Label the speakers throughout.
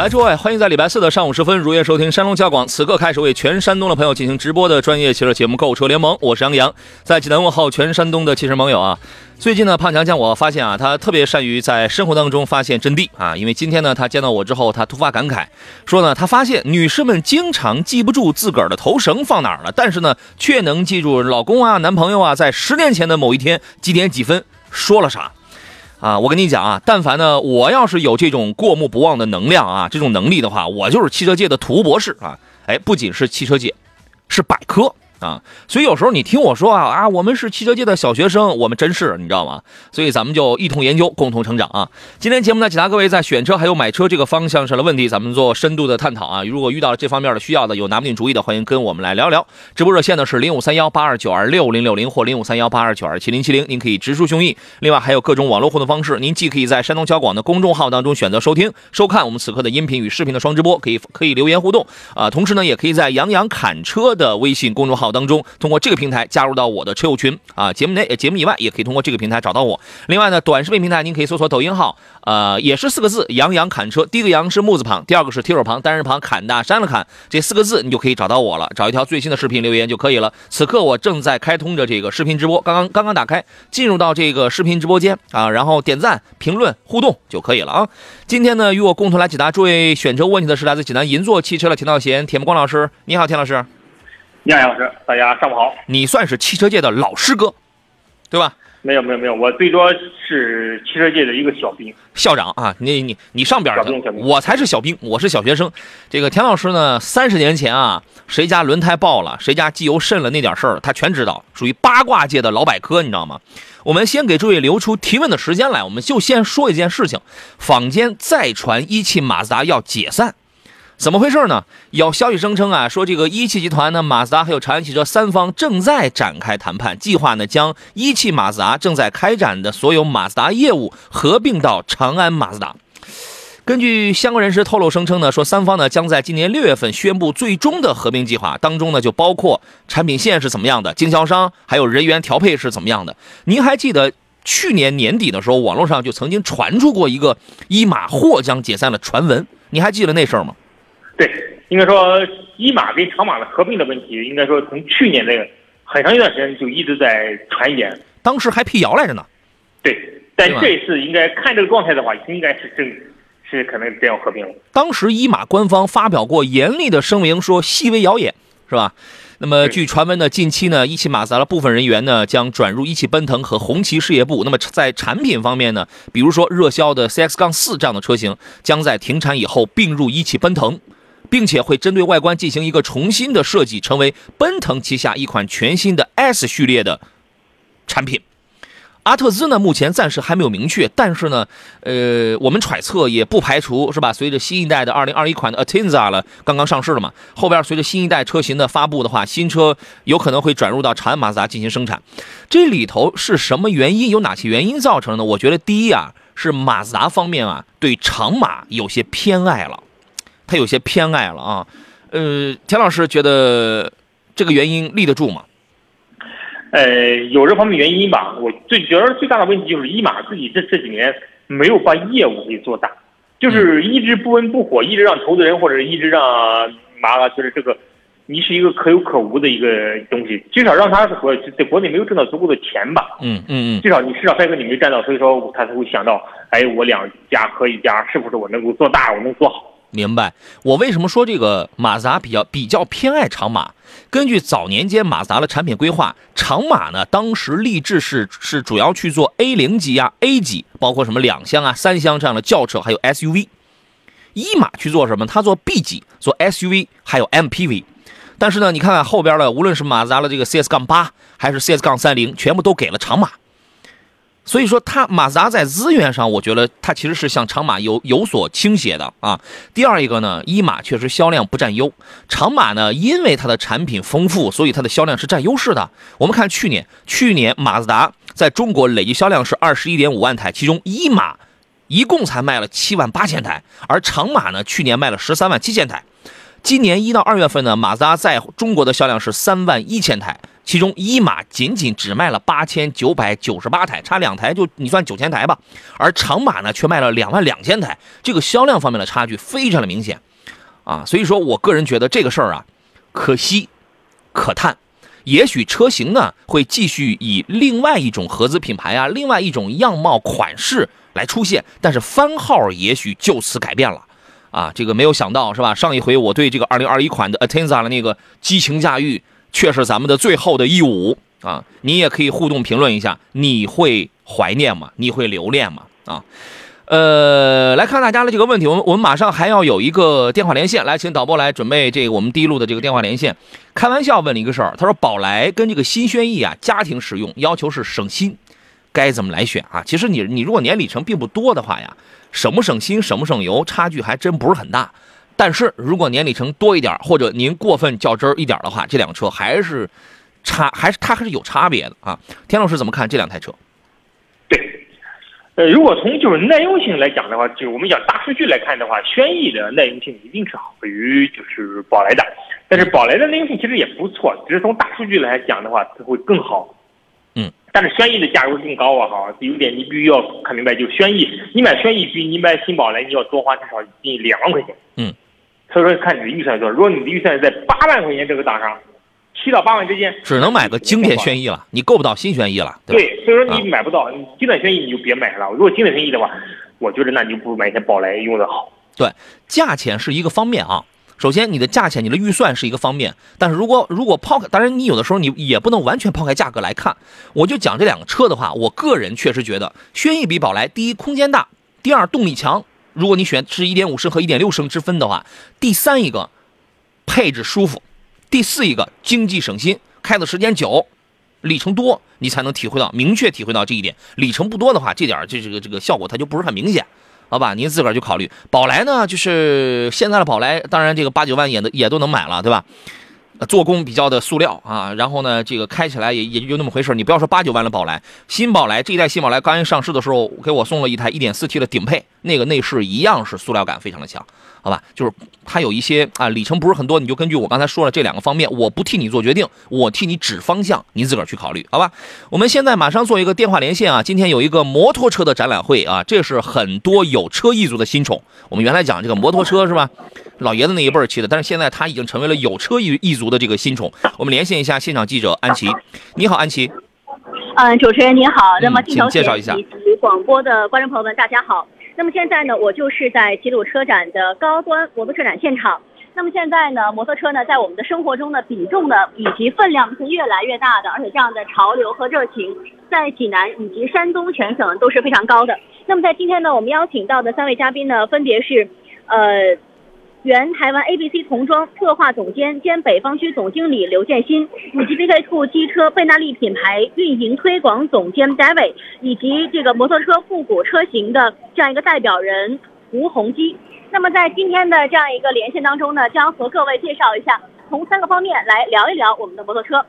Speaker 1: 来，诸位，欢迎在礼拜四的上午时分如约收听山东交广此刻开始为全山东的朋友进行直播的专业汽车节目《购车联盟》，我是杨洋，在济南问候全山东的汽车盟友啊。最近呢，胖强将我发现啊，他特别善于在生活当中发现真谛啊。因为今天呢，他见到我之后，他突发感慨，说呢，他发现女士们经常记不住自个儿的头绳放哪儿了，但是呢，却能记住老公啊、男朋友啊，在十年前的某一天几点几分说了啥。啊，我跟你讲啊，但凡呢，我要是有这种过目不忘的能量啊，这种能力的话，我就是汽车界的图博士啊！哎，不仅是汽车界，是百科啊！所以有时候你听我说啊啊，我们是汽车界的小学生，我们真是你知道吗？所以咱们就一同研究，共同成长啊！今天节目呢，解答各位在选车还有买车这个方向上的问题，咱们做深度的探讨啊！如果遇到了这方面的需要的，有拿不定主意的，欢迎跟我们来聊聊。直播热线呢是零五三幺八二九二六零六零或零五三幺八二九二七零七零，您可以直抒胸臆。另外还有各种网络互动方式，您既可以在山东交广的公众号当中选择收听、收看我们此刻的音频与视频的双直播，可以可以留言互动啊。同时呢，也可以在杨洋侃车的微信公众号当中，通过这个平台加入到我的车友群啊。节目内节目以外，也可以通过这个平台找到我。另外呢，短视频平台您可以搜索抖音号，呃，也是四个字“杨洋侃车”，第一个“杨”是木字旁，第二个是提手旁，单人旁，砍大山的砍，这四个字你就可以找到我了。找一条最新的视频留言就可以了。此刻我正在开通着这个视频直播，刚刚刚刚打开，进入到这个视频直播间啊，然后点赞、评论、互动就可以了啊。今天呢，与我共同来解答诸位选车问题的是来自济南银座汽车的田道贤、田木光老师。你好，田老师，
Speaker 2: 杨老师，大家上午好。
Speaker 1: 你算是汽车界的老师哥，对吧？
Speaker 2: 没有没有没有，我最多是汽车界的一个小兵。
Speaker 1: 校长啊，你你你上边儿去
Speaker 2: 小兵小，兵
Speaker 1: 我才是小兵，我是小学生。这个田老师呢，三十年前啊，谁家轮胎爆了，谁家机油渗了那点事儿，他全知道，属于八卦界的老百科，你知道吗？我们先给诸位留出提问的时间来，我们就先说一件事情：坊间再传一汽马自达要解散。怎么回事呢？有消息声称啊，说这个一汽集团呢、马自达还有长安汽车三方正在展开谈判，计划呢将一汽马自达正在开展的所有马自达业务合并到长安马自达。根据相关人士透露，声称呢说三方呢将在今年六月份宣布最终的合并计划，当中呢就包括产品线是怎么样的，经销商还有人员调配是怎么样的。您还记得去年年底的时候，网络上就曾经传出过一个一马或将解散的传闻，你还记得那事儿吗？
Speaker 2: 对，应该说一马跟长马的合并的问题，应该说从去年的很长一段时间就一直在传言。
Speaker 1: 当时还辟谣来着呢。
Speaker 2: 对，但这一次应该看这个状态的话，应该是真是可能真要合并了。
Speaker 1: 当时一马官方发表过严厉的声明，说细微谣言，是吧？那么据传闻呢，近期呢，一汽马自达的部分人员呢将转入一汽奔腾和红旗事业部。那么在产品方面呢，比如说热销的 CX 杠四这样的车型，将在停产以后并入一汽奔腾，并且会针对外观进行一个重新的设计，成为奔腾旗下一款全新的 S 序列的产品。阿特兹呢，目前暂时还没有明确，但是呢，呃，我们揣测也不排除是吧？随着新一代的2021款的 Atenza 了，刚刚上市了嘛，后边随着新一代车型的发布的话，新车有可能会转入到长安马自达进行生产。这里头是什么原因？有哪些原因造成的？我觉得第一啊，是马自达方面啊对长马有些偏爱了，他有些偏爱了啊。呃，田老师觉得这个原因立得住吗？
Speaker 2: 呃，有这方面原因吧。我最觉得最大的问题就是一马自己这这几年没有把业务给做大，就是一直不温不火，一直让投资人或者一直让马拉就是这个，你是一个可有可无的一个东西，至少让他是国在国内没有挣到足够的钱吧。
Speaker 1: 嗯嗯嗯，
Speaker 2: 至少你市场份额你没占到，所以说他才会想到，哎，我两家合一家，是不是我能够做大，我能做好？
Speaker 1: 明白。我为什么说这个马自达比较比较偏爱长马？根据早年间马自达的产品规划，长马呢当时立志是是主要去做 A 零级啊、A 级，包括什么两厢啊、三厢这样的轿车，还有 SUV。一马去做什么？它做 B 级，做 SUV，还有 MPV。但是呢，你看看后边的，无论是马自达的这个 CS 杠八还是 CS 杠三零，全部都给了长马。所以说，它马自达在资源上，我觉得它其实是向长马有有所倾斜的啊。第二一个呢，一马确实销量不占优，长马呢，因为它的产品丰富，所以它的销量是占优势的。我们看去年，去年马自达在中国累计销量是二十一点五万台，其中一马一共才卖了七万八千台，而长马呢，去年卖了十三万七千台。今年一到二月份呢，马自达在中国的销量是三万一千台，其中一马仅仅只卖了八千九百九十八台，差两台就你算九千台吧，而长马呢却卖了两万两千台，这个销量方面的差距非常的明显，啊，所以说我个人觉得这个事儿啊，可惜，可叹，也许车型呢会继续以另外一种合资品牌啊，另外一种样貌款式来出现，但是番号也许就此改变了。啊，这个没有想到是吧？上一回我对这个2021款的 Atenza 的那个激情驾驭，却是咱们的最后的一舞啊！你也可以互动评论一下，你会怀念吗？你会留恋吗？啊，呃，来看大家的这个问题，我们我们马上还要有一个电话连线，来，请导播来准备这个我们第一路的这个电话连线。开玩笑问了一个事儿，他说宝来跟这个新轩逸啊，家庭使用要求是省心，该怎么来选啊？其实你你如果年里程并不多的话呀。省不省心，省不省油，差距还真不是很大。但是如果年里程多一点，或者您过分较真儿一点的话，这辆车还是差，还是它还是有差别的啊。田老师怎么看这两台车？
Speaker 2: 对，呃，如果从就是耐用性来讲的话，就我们讲大数据来看的话，轩逸的耐用性一定是好于就是宝来的。但是宝来的耐用性其实也不错，只是从大数据来讲的话，它会更好。
Speaker 1: 嗯，
Speaker 2: 但是轩逸的价格更高啊，哈，有点你必须要看明白，就轩逸，你买轩逸比你买新宝来你要多花至少近两万块钱。
Speaker 1: 嗯，
Speaker 2: 所以说看你的预算多少，如果你的预算在八万块钱这个档上，七到八万之间，
Speaker 1: 只能买个经典轩逸了，你够不到新轩逸了，对？
Speaker 2: 对，所以说你买不到，你经典轩逸你就别买了。如果经典轩逸的话，我觉得那你就不如买一台宝来用的好。
Speaker 1: 对，价钱是一个方面啊。首先，你的价钱、你的预算是一个方面，但是如果如果抛开，当然你有的时候你也不能完全抛开价格来看。我就讲这两个车的话，我个人确实觉得轩逸比宝来，第一空间大，第二动力强。如果你选是一点五升和一点六升之分的话，第三一个配置舒服，第四一个经济省心，开的时间久，里程多，你才能体会到明确体会到这一点。里程不多的话，这点这这个这个效果它就不是很明显。好吧，您自个儿去考虑。宝来呢，就是现在的宝来，当然这个八九万也的也都能买了，对吧？做工比较的塑料啊，然后呢，这个开起来也也就那么回事你不要说八九万的宝来，新宝来这一代新宝来刚一上市的时候，给我送了一台一点四 T 的顶配，那个内饰一样是塑料感非常的强，好吧？就是它有一些啊里程不是很多，你就根据我刚才说了这两个方面，我不替你做决定，我替你指方向，你自个儿去考虑，好吧？我们现在马上做一个电话连线啊，今天有一个摩托车的展览会啊，这是很多有车一族的新宠。我们原来讲这个摩托车是吧？老爷子那一辈儿骑的，但是现在他已经成为了有车一一族的这个新宠。我们连线一下现场记者安琪，你好，安琪。
Speaker 3: 嗯，主持人您好。那么镜头前
Speaker 1: 请介绍一下
Speaker 3: 以及广播的观众朋友们，大家好。那么现在呢，我就是在齐鲁车展的高端摩托车展现场。那么现在呢，摩托车呢，在我们的生活中的比重呢，以及分量是越来越大的，而且这样的潮流和热情，在济南以及山东全省都是非常高的。那么在今天呢，我们邀请到的三位嘉宾呢，分别是，呃。原台湾 ABC 童装策划总监兼北方区总经理刘建新，以及 BK Two 机车贝纳利品牌运营推广总监 David，以及这个摩托车复古车型的这样一个代表人吴宏基。那么在今天的这样一个连线当中呢，将和各位介绍一下，从三个方面来聊一聊我们的摩托车。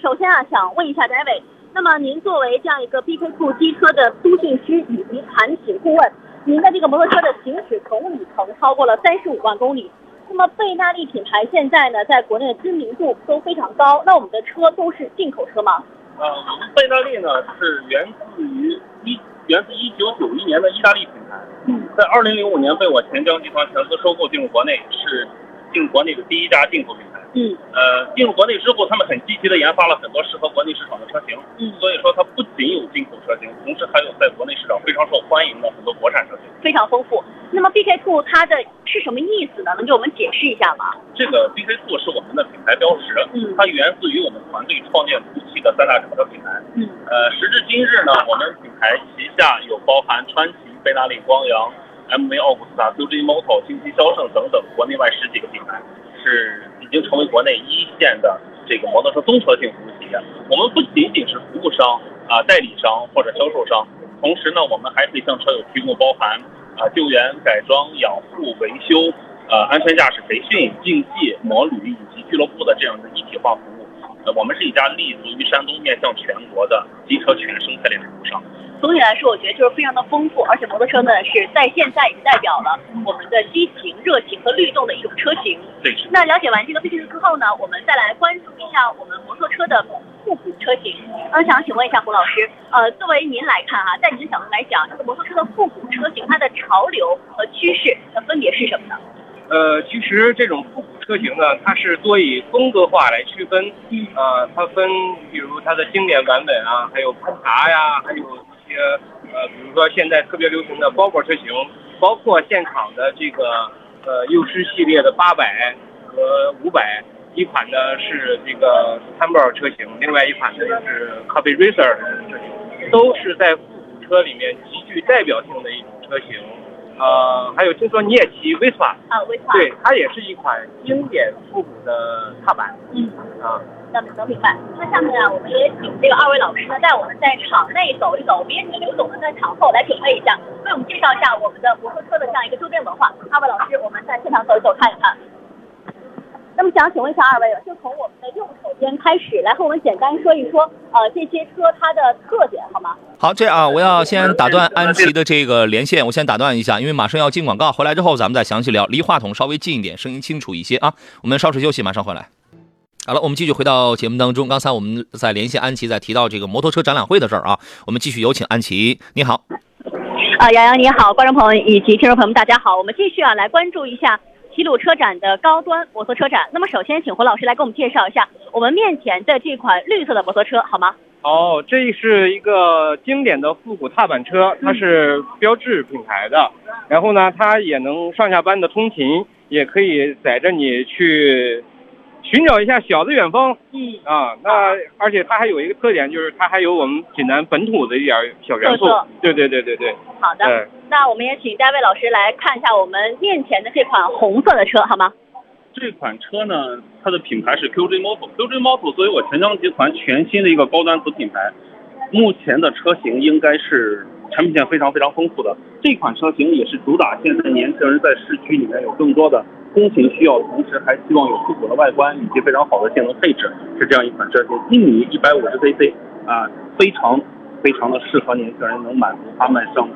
Speaker 3: 首先啊，想问一下 David，那么您作为这样一个 BK Two 机车的通讯师以及产品顾问。您的这个摩托车的行驶总里程超过了三十五万公里。那么贝纳利品牌现在呢，在国内的知名度都非常高。那我们的车都是进口车吗？
Speaker 4: 呃，我们贝纳利呢是源自于一源自一九九一年的意大利品牌，
Speaker 3: 嗯，
Speaker 4: 在二零零五年被我钱江集团全资收购进入国内，是进入国内的第一家进口品牌。
Speaker 3: 嗯
Speaker 4: 呃，进入国内之后，他们很积极的研发了很多适合国内市场的车型。
Speaker 3: 嗯
Speaker 4: 所以说它不仅有进口车型，同时还有在国内市场非常受欢迎的很多国产车型。
Speaker 3: 非常丰富。那么 BK Two 它的是什么意思呢？能给我们解释一下吗？
Speaker 4: 这个 BK Two 是我们的品牌标识，
Speaker 3: 嗯
Speaker 4: 它源自于我们团队创建初期的三大轿车品牌。
Speaker 3: 嗯
Speaker 4: 呃，时至今日呢，我们品牌旗下有包含川崎、贝纳利、光阳、MV 奥古斯塔、QG Moto、金鸡、肖盛等等国内外十几个品牌。是已经成为国内一线的这个摩托车综合性服务企业。我们不仅仅是服务商啊、代理商或者销售商，同时呢，我们还可以向车友提供包含啊救援、改装、养护、维修、呃安全驾驶培训、竞技、摩旅以及俱乐部的这样的一体化服务。呃，我们是一家立足于山东、面向全国的机车全生态链服务商。
Speaker 3: 总体来说，我觉得就是非常的丰富，而且摩托车呢是在现在已经代表了我们的激情、热情和律动的一种车型。
Speaker 4: 对，
Speaker 3: 那了解完这个背景之后呢，我们再来关注一下我们摩托车的复古车型。呃，想请问一下胡老师，呃，作为您来看哈、在您的角度来讲，这个摩托车的复古车型它的潮流和趋势，它分别是什么呢？
Speaker 5: 呃，其实这种复古车型呢，它是多以风格化来区分。
Speaker 3: 嗯
Speaker 5: 啊、它分比如它的经典版本啊，还有攀爬呀，还有一些呃，比如说现在特别流行的包裹车型，包括现场的这个呃幼师系列的八百和五百，一款呢是这个 t a m b r 车型，另外一款呢是 Copy Racer 的车型，都是在复古车里面极具代表性的一种车型。呃，还有听说你也骑 Vespa，
Speaker 3: 啊，威斯
Speaker 5: 对，它也是一款经典复古的踏板
Speaker 3: 嗯，
Speaker 5: 啊。
Speaker 3: 能明白。那下面啊，我们也请这个二位老师呢，带我们在场内走一走，我们也请刘总呢在场后来准备一下，为我们介绍一下我们的摩托车的这样一个周边文化。二位老师，我们在现场走一走看一看。那么想请问一下二位，就从我们的右手边开始，来和我们简单说一说，呃，这些车它的特点好吗？
Speaker 1: 好，这样啊，我要先打断安琪的这个连线，我先打断一下，因为马上要进广告，回来之后咱们再详细聊。离话筒稍微近一点，声音清楚一些啊。我们稍事休息，马上回来。好了，我们继续回到节目当中。刚才我们在连线安琪，在提到这个摩托车展览会的事儿啊，我们继续有请安琪。你好，
Speaker 3: 啊，杨洋你好，观众朋友以及听众朋友们，大家好，我们继续啊来关注一下齐鲁车展的高端摩托车展。那么首先请胡老师来给我们介绍一下我们面前的这款绿色的摩托车好吗？
Speaker 5: 哦，这是一个经典的复古踏板车，它是标志品牌的。然后呢，它也能上下班的通勤，也可以载着你去寻找一下小的远方。
Speaker 3: 嗯，
Speaker 5: 啊，那而且它还有一个特点，就是它还有我们济南本土的一点儿小元素。对对对对对，
Speaker 3: 好的。
Speaker 5: 对。
Speaker 3: 那我们也请戴卫老师来看一下我们面前的这款红色的车好吗？
Speaker 4: 这款车呢，它的品牌是 QJ Moto。QJ Moto 作为我全江集团全新的一个高端子品牌，目前的车型应该是产品线非常非常丰富的。这款车型也是主打现在年轻人在市区里面有更多的通勤需要，同时还希望有复古的外观以及非常好的性能配置，是这样一款车型。一米一百五十 cc 啊，非常非常的适合年轻人，能满足他们上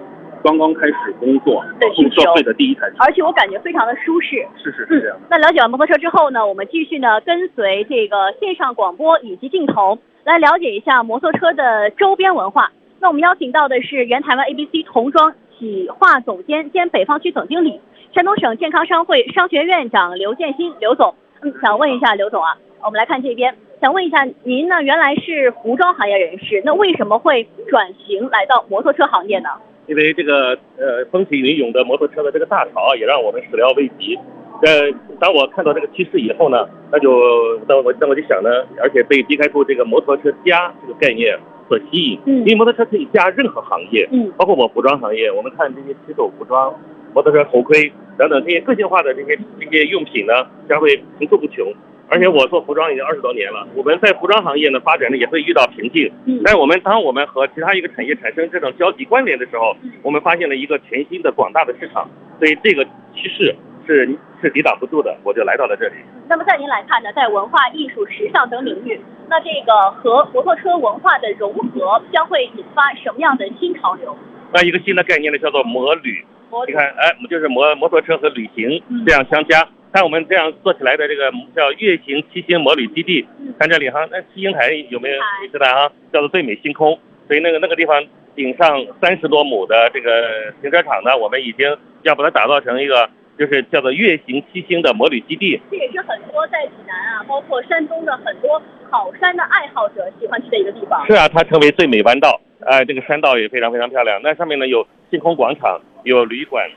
Speaker 4: 刚刚开始工作入
Speaker 3: 对需求
Speaker 4: 社会的第一台车。
Speaker 3: 而且我感觉非常的舒适。
Speaker 4: 是是是这样的。
Speaker 3: 那了解完摩托车之后呢，我们继续呢跟随这个线上广播以及镜头来了解一下摩托车的周边文化。那我们邀请到的是原台湾 ABC 童装企划总监兼北方区总经理、山东省健康商会商学院长刘建新刘总。嗯，想问一下刘总啊，我们来看这边，想问一下您呢，原来是服装行业人士，那为什么会转型来到摩托车行业呢？
Speaker 6: 因为这个呃风起云涌的摩托车的这个大潮啊，也让我们始料未及。呃，当我看到这个趋势以后呢，那就那我那我就想呢，而且被迪开出这个摩托车加这个概念所吸引，
Speaker 3: 嗯
Speaker 6: 因为摩托车可以加任何行业，
Speaker 3: 嗯
Speaker 6: 包括我服装行业，我们看这些骑手服装、摩托车头盔等等这些个性化的这些这些用品呢，将会层出不穷。而且我做服装已经二十多年了，我们在服装行业呢发展呢也会遇到瓶颈，
Speaker 3: 嗯
Speaker 6: 但是我们当我们和其他一个产业产生这种交集关联的时候，我们发现了一个全新的广大的市场，所以这个趋势是是抵挡不住的，我就来到了这里。
Speaker 3: 那么在您来看呢，在文化艺术、时尚等领域，那这个和摩托车文化的融合将会引发什么样的新潮流？
Speaker 6: 那一个新的概念呢，叫做摩旅。
Speaker 3: 摩
Speaker 6: 你看，哎，就是摩摩托车和旅行
Speaker 3: 嗯
Speaker 6: 这样相加。看我们这样做起来的这个叫月行七星摩旅基地
Speaker 3: 嗯，
Speaker 6: 看这里哈，那七星台有没有
Speaker 3: 台
Speaker 6: 你知道哈？叫做最美星空。所以那个那个地方顶上三十多亩的这个停车场呢，我们已经要把它打造成一个就是叫做月行七星的摩旅基地。
Speaker 3: 这也是很多在济南啊，包括山东的很多跑山的爱好者喜欢去的一个地方。
Speaker 6: 是啊，它成为最美弯道，哎、这个山道也非常非常漂亮。那上面呢有星空广场，有旅馆，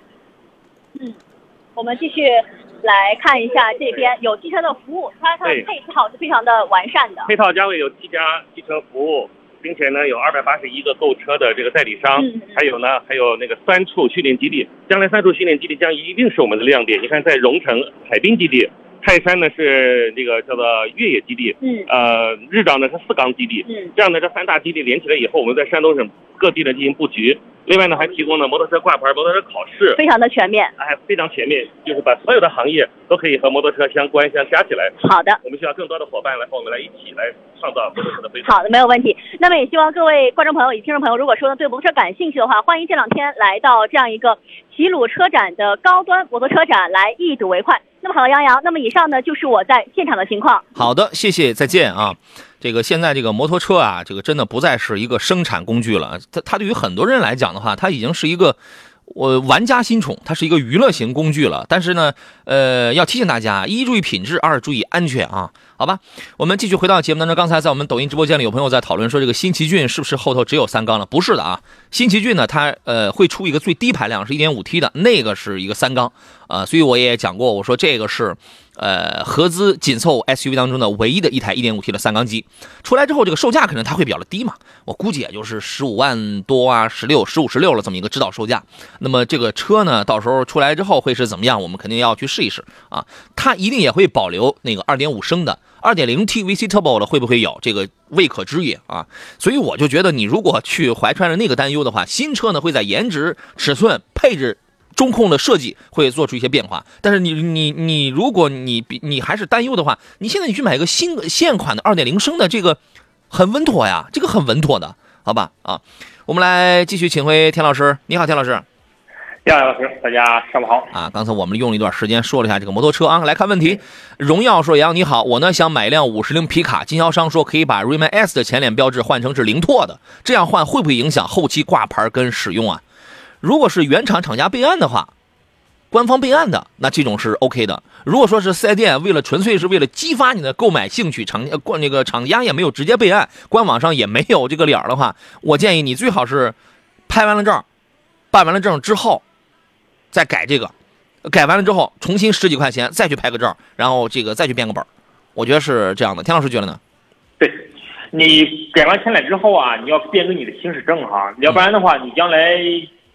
Speaker 3: 嗯，我们继续来看一下这边有汽车的服务，它它的配套是非常的完善的。
Speaker 6: 配套将会有七家汽车服务，并且呢有二百八十一个购车的这个代理商，
Speaker 3: 嗯
Speaker 6: 还有呢还有那个三处训练基地。将来三处训练基地将一定是我们的亮点。你看，在荣城海滨基地泰山呢是这个叫做越野基地，
Speaker 3: 嗯
Speaker 6: 呃，日照呢是四缸基地，
Speaker 3: 嗯
Speaker 6: 这样呢这三大基地连起来以后，我们在山东省各地呢进行布局。另外呢还提供了摩托车挂牌、摩托车考试，
Speaker 3: 非常的全面。
Speaker 6: 哎，非常全面，就是把所有的行业都可以和摩托车相关相加起来。
Speaker 3: 好的。
Speaker 6: 我们需要更多的伙伴来和我们来一起来创造摩托车的飞
Speaker 3: 好的，没有问题。那么也希望各位观众朋友以及听众朋友，如果说呢对摩托车感兴趣的话，欢迎这两天来到这样一个齐鲁车展的高端摩托车展来一睹为快。那么好了，杨洋，那么以上呢就是我在现场的情况。
Speaker 1: 好的，谢谢，再见啊。这个现在这个摩托车啊，这个真的不再是一个生产工具了，它它对于很多人来讲的话，它已经是一个。我玩家新宠，它是一个娱乐型工具了。但是呢，呃，要提醒大家：一注意品质，二注意安全啊。好吧，我们继续回到节目当中。刚才在我们抖音直播间里，有朋友在讨论说，这个新奇骏是不是后头只有三缸了？不是的啊，新奇骏呢，它呃会出一个最低排量是 1.5T 的，那个是一个三缸啊、所以我也讲过，我说这个是呃合资紧凑 SUV 当中的唯一的一台 1.5T 的三缸机。出来之后，这个售价可能它会比较的低嘛，我估计也就是十五万多啊，十六、十五、十六了这么一个指导售价。那么这个车呢，到时候出来之后会是怎么样？我们肯定要去试一试啊。它一定也会保留那个2.5升的。2.0T VC Turbo 的会不会有？这个未可知也啊。所以我就觉得，你如果去怀揣着那个担忧的话，新车呢会在颜值、尺寸、配置。中控的设计会做出一些变化，但是你你你，如果你比你还是担忧的话，你现在你去买一个新现款的二点零升的这个很稳妥呀，这个很稳妥的，好吧？啊，我们来继续请回田老师，你好，田老师。
Speaker 2: 杨老师，大家上午好。
Speaker 1: 啊，刚才我们用了一段时间说了一下这个摩托车啊，来看问题。荣耀说：“杨你好，我呢想买一辆五十铃皮卡，经销商说可以把 Rayman S 的前脸标志换成是凌拓的，这样换会不会影响后期挂牌跟使用啊？如果是原厂厂家备案的话，官方备案的，那这种是 OK 的。如果说是四 S 店为了纯粹是为了激发你的购买兴趣，厂呃那个厂家也没有直接备案，官网上也没有这个脸儿的话，我建议你最好是拍完了证，办完了证之后。”再改这个，改完了之后重新十几块钱再去拍个证，然后这个再去编个本我觉得是这样的。田老师觉得呢？
Speaker 2: 对，你改完前脸之后啊，你要变更你的行驶证哈，要不然的话，你将来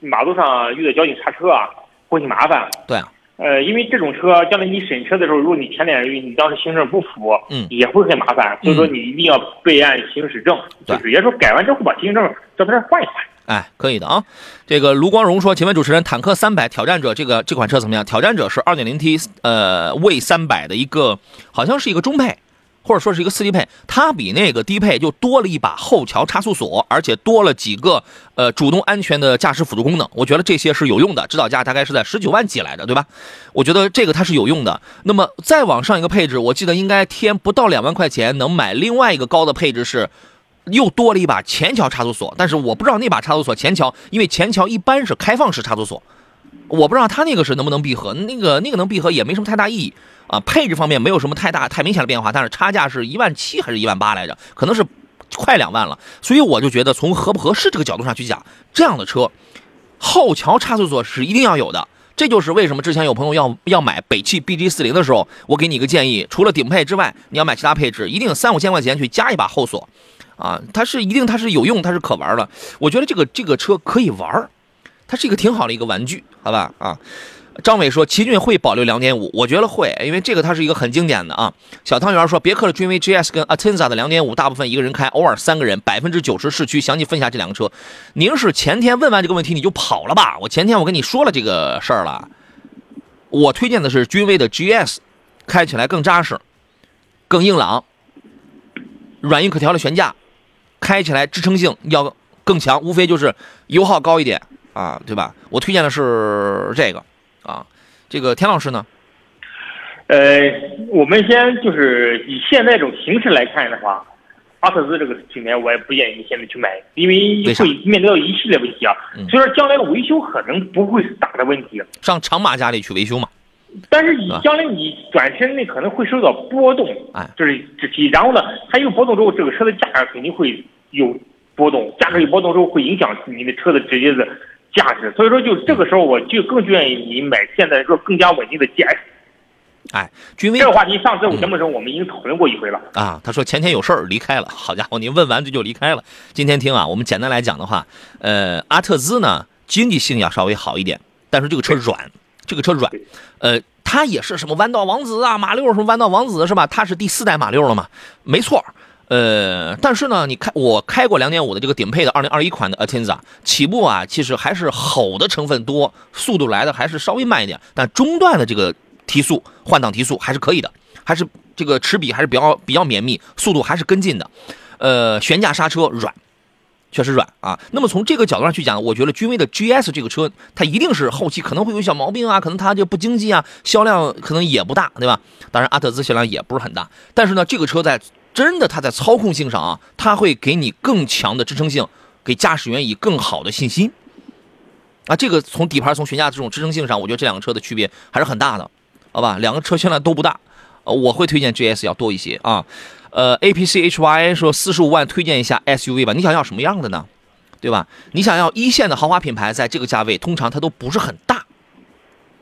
Speaker 2: 马路上遇到交警查车啊，会很麻烦。
Speaker 1: 对啊。
Speaker 2: 呃，因为这种车将来你审车的时候，如果你前脸你当时行驶证不符，
Speaker 1: 嗯，
Speaker 2: 也会很麻烦。所以说你一定要备案行驶证，就直接说改完之后把行驶证照片换一换。
Speaker 1: 哎，可以的啊。这个卢光荣说：“请问主持人，坦克三百挑战者这个这款车怎么样？挑战者是二点零 T 呃 V 三百的一个，好像是一个中配，或者说是一个四低配。它比那个低配就多了一把后桥差速锁，而且多了几个呃主动安全的驾驶辅助功能。我觉得这些是有用的。指导价大概是在十九万几来的，对吧？我觉得这个它是有用的。那么再往上一个配置，我记得应该添不到两万块钱能买另外一个高的配置是。”又多了一把前桥差速锁，但是我不知道那把差速锁前桥，因为前桥一般是开放式差速锁，我不知道它那个是能不能闭合，那个那个能闭合也没什么太大意义啊。配置方面没有什么太大太明显的变化，但是差价是一万七还是一万八来着，可能是快两万了。所以我就觉得从合不合适这个角度上去讲，这样的车后桥差速锁是一定要有的。这就是为什么之前有朋友要要买北汽 BG 四零的时候，我给你一个建议，除了顶配之外，你要买其他配置，一定三五千块钱去加一把后锁。啊，它是一定它是有用，它是可玩的。我觉得这个这个车可以玩，它是一个挺好的一个玩具，好吧？啊，张伟说奇骏会保留两点五，我觉得会，因为这个它是一个很经典的啊。小汤圆说别克的君威 GS 跟 Atenza 的两点五，大部分一个人开，偶尔三个人，百分之九十市区。详细分享这两个车。您是前天问完这个问题你就跑了吧？我前天我跟你说了这个事儿了。我推荐的是君威的 GS，开起来更扎实，更硬朗，软硬可调的悬架。开起来支撑性要更强，无非就是油耗高一点啊，对吧？我推荐的是这个啊，这个田老师呢？
Speaker 2: 呃，我们先就是以现在这种形式来看的话，阿特兹这个品牌我也不建议你现在去买，因为会面临到一系列问题啊。所以说将来的维修可能不会是大的问题，
Speaker 1: 上长马家里去维修嘛。
Speaker 2: 但是你将来你转身那可能会受到波动，
Speaker 1: 哎，
Speaker 2: 就是这批。然后呢，它有波动之后，这个车的价格肯定会有波动，价格有波动之后会影响你的车的直接的价值。所以说，就这个时候，我就更愿意你买现在说更加稳定的 GS。
Speaker 1: 哎，君威
Speaker 2: 这个话题上次我节目的时候我们已经讨论过一回了、
Speaker 1: 嗯、啊。他说前天有事儿离开了，好家伙，您问完这就离开了。今天听啊，我们简单来讲的话，呃，阿特兹呢经济性要稍微好一点，但是这个车软。这个车软，呃，它也是什么弯道王子啊，马六什么弯道王子是吧？它是第四代马六了嘛？没错。呃，但是呢，你开我开过2.5的这个顶配的2021款的 Atenza，起步啊，其实还是吼的成分多，速度来的还是稍微慢一点，但中段的这个提速换挡提速还是可以的，还是这个齿比还是比较比较绵密，速度还是跟进的。呃，悬架刹车软，确实软啊。那么从这个角度上去讲，我觉得君威的 GS 这个车，它一定是后期可能会有小毛病啊，可能它就不经济啊，销量可能也不大，对吧？当然阿特兹销量也不是很大，但是呢，这个车在真的它在操控性上啊，它会给你更强的支撑性，给驾驶员以更好的信心。啊，这个从底盘、从悬架这种支撑性上，我觉得这两个车的区别还是很大的，好吧？两个车现在都不大，我会推荐 GS 要多一些啊。呃，A P C H Y 说四十五万推荐一下 S U V 吧，你想要什么样的呢？对吧？你想要一线的豪华品牌，在这个价位通常它都不是很大，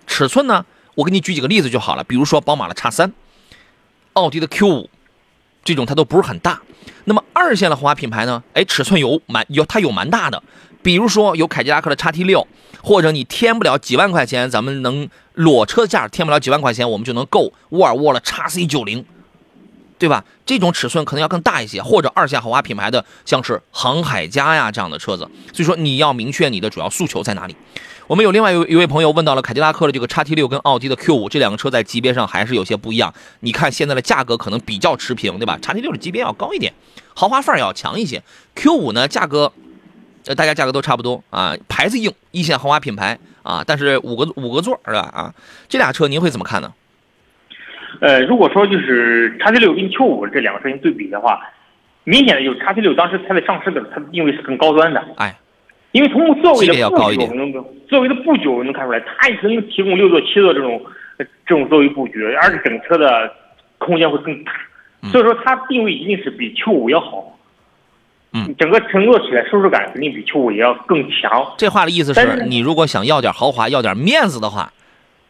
Speaker 1: 尺寸呢，我给你举几个例子就好了，比如说宝马的叉三，奥迪的 Q 五，这种它都不是很大。那么二线的豪华品牌呢？哎，尺寸有蛮有它有蛮大的，比如说有凯迪拉克的叉 T 六，或者你添不了几万块钱，咱们能裸车价添不了几万块钱，我们就能够沃尔沃的叉 C 九零。对吧？这种尺寸可能要更大一些，或者二线豪华品牌的，像是航海家呀这样的车子。所以说你要明确你的主要诉求在哪里。我们有另外一一位朋友问到了凯迪拉克的这个叉 T 六跟奥迪的 Q 五这两个车在级别上还是有些不一样。你看现在的价格可能比较持平，对吧？叉 T 六的级别要高一点，豪华范儿要强一些。Q 五呢价格，呃大家价格都差不多啊，牌子硬，一线豪华品牌啊，但是五个五个座是吧？啊，这俩车您会怎么看呢？
Speaker 2: 呃，如果说就是叉 T 六跟 Q 五这两个车型对比的话，明显的就是叉 T 六当时它在上市的它的定位是更高端的，
Speaker 1: 哎，
Speaker 2: 因为从座位的布局，
Speaker 1: 一点
Speaker 2: 我们能座位的布局我们能看出来，它也曾经提供六座、七座这种呃这种座位布局，而且整车的空间会更大，
Speaker 1: 嗯
Speaker 2: 所以说它定位一定是比 Q 五要好，
Speaker 1: 嗯，
Speaker 2: 整个乘坐起来舒适感肯定比 Q 五也要更强。
Speaker 1: 这话的意思
Speaker 2: 是
Speaker 1: 是你如果想要点豪华、要点面子的话，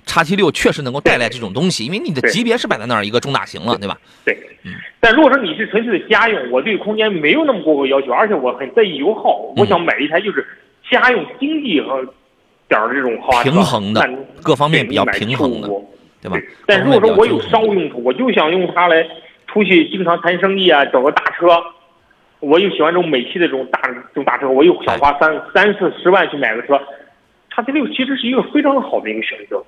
Speaker 1: 叉 T 六确实能够带来这种东西，因为你的级别是摆在那儿一个中大型了，对吧？
Speaker 2: 对
Speaker 1: 嗯，
Speaker 2: 但如果说你是纯粹的家用，我对空间没有那么过高要求，而且我很在意油耗，
Speaker 1: 嗯
Speaker 2: 我想买一台就是家用经济和点儿的这种豪华
Speaker 1: 平衡的各方面比较平衡的对吧？
Speaker 2: 但如果说我有
Speaker 1: 商
Speaker 2: 商务用途，我就想用它来出去经常谈生意啊，找个大车。我又喜欢这种美系的这种大这种大车，我又想花三三四十万去买个车，叉 T 六其实是一个非常好的一个选择。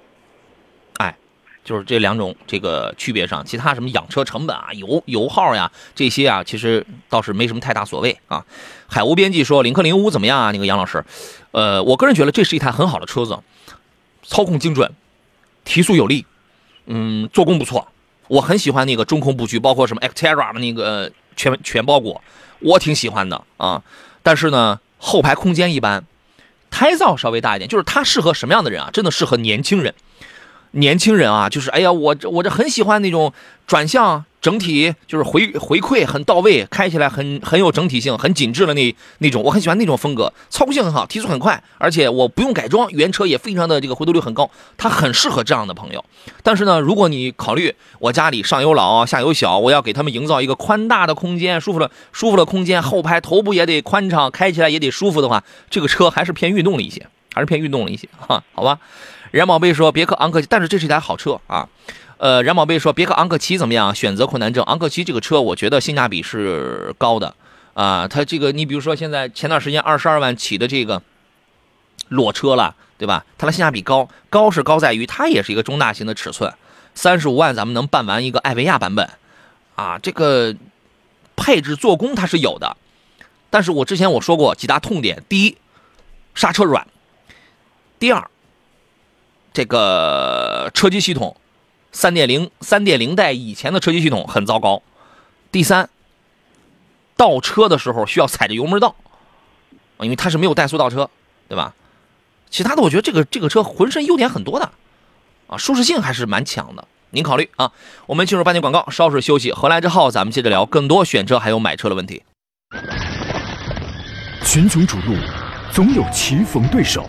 Speaker 1: 就是这两种这个区别上，其他什么养车成本啊、油油耗呀这些啊，其实倒是没什么太大所谓啊。海无边际说领克零五怎么样啊？那个杨老师，呃，我个人觉得这是一台很好的车子，操控精准，提速有力，嗯，做工不错。我很喜欢那个中控布局，包括什么 Xterra 的那个全全包裹，我挺喜欢的啊。但是呢，后排空间一般，胎噪稍微大一点，就是它适合什么样的人啊？真的适合年轻人。年轻人啊，就是哎呀，我这我这很喜欢那种转向，整体就是回回馈很到位，开起来很很有整体性，很紧致的那那种，我很喜欢那种风格，操控性很好，提速很快，而且我不用改装，原车也非常的这个回头率很高，它很适合这样的朋友。但是呢，如果你考虑我家里上有老下有小，我要给他们营造一个宽大的空间，舒服的舒服的空间，后排头部也得宽敞，开起来也得舒服的话，这个车还是偏运动了一些，还是偏运动了一些哈，好吧。冉宝贝说别克昂克，但是这是一台好车啊。呃，冉宝贝说别克昂克旗怎么样？选择困难症。昂克旗这个车，我觉得性价比是高的啊。它这个，你比如说现在前段时间二十二万起的这个裸车了，对吧？它的性价比高，高是高在于它也是一个中大型的尺寸，三十五万咱们能办完一个艾维亚版本啊。这个配置做工它是有的，但是我之前我说过几大痛点：第一，刹车软；第二。这个车机系统，三点零三点零代以前的车机系统很糟糕。第三，倒车的时候需要踩着油门倒，因为它是没有怠速倒车，对吧？其他的我觉得这个这个车浑身优点很多的，啊，舒适性还是蛮强的。您考虑啊。我们进入半点广告，稍事休息，回来之后咱们接着聊更多选车还有买车的问题。
Speaker 7: 群雄逐鹿，总有棋逢对手，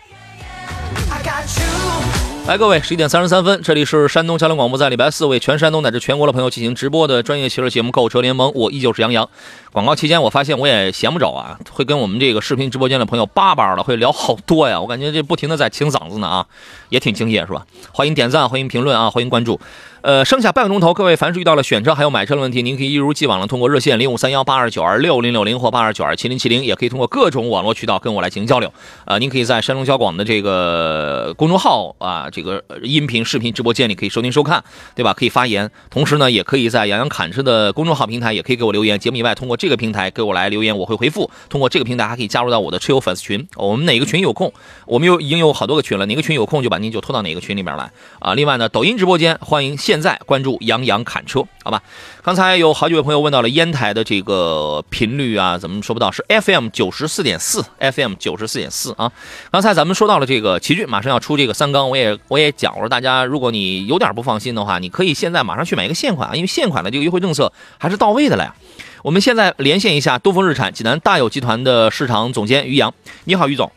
Speaker 1: 来，各位，十一点三十三分，这里是山东交通广播，在礼拜四为全山东乃至全国的朋友进行直播的专业汽车节目《购车联盟》，我依旧是杨洋。广告期间，我发现我也闲不着啊，会跟我们这个视频直播间的朋友叭叭的会聊好多呀，我感觉这不停的在清嗓子呢啊，也挺敬业是吧？欢迎点赞，欢迎评论啊，欢迎关注。呃，剩下半个钟头，各位凡是遇到了选车还有买车的问题，您可以一如既往的通过热线零五三幺八二九二六零六零或八二九二七零七零，也可以通过各种网络渠道跟我来进行交流。呃，您可以在山东交广的这个公众号啊，这个音频、视频直播间里可以收听收看，对吧？可以发言，同时呢，也可以在杨洋侃车的公众号平台也可以给我留言。节目以外，通过这个平台给我来留言，我会回复。通过这个平台还可以加入到我的车友粉丝群。我们哪个群有空，我们有已经有好多个群了，哪个群有空就把您就拖到哪个群里面来啊。另外呢，抖音直播间欢迎现在关注。杨洋侃车，好吧。刚才有好几位朋友问到了烟台的这个频率啊，怎么说不到？是 FM 九十四点四，FM 九十四点四啊。刚才咱们说到了这个奇骏马上要出这个三缸，我也我也讲，我说大家如果你有点不放心的话，你可以现在马上去买一个现款啊，因为现款的这个优惠政策还是到位的了呀。我们现在连线一下东风日产济南大有集团的市场总监于洋，你好，于总。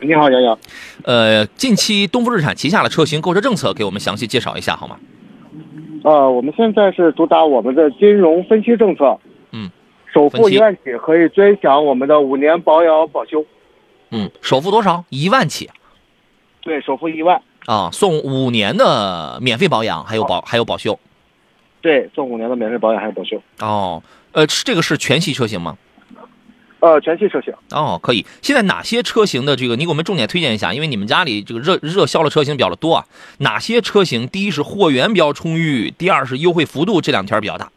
Speaker 8: 你好，杨洋。
Speaker 1: 呃，近期东风日产旗下的车型购车政策，给我们详细介绍一下好吗？
Speaker 8: 呃，我们现在是主打我们的金融分期政策，
Speaker 1: 嗯，
Speaker 8: 首付一万起可以尊享我们的五年保养保修，
Speaker 1: 嗯，首付多少？一万起，
Speaker 8: 对，首付一万
Speaker 1: 啊，送五年的免费保养，还有保还有保修，
Speaker 8: 对，送五年的免费保养还有保修。
Speaker 1: 哦，呃，这个是全系车型吗？
Speaker 8: 呃，全系车型
Speaker 1: 哦，可以。现在哪些车型的这个，你给我们重点推荐一下，因为你们家里这个热热销的车型比较的多啊。哪些车型？第一是货源比较充裕，第二是优惠幅度这两天比较大。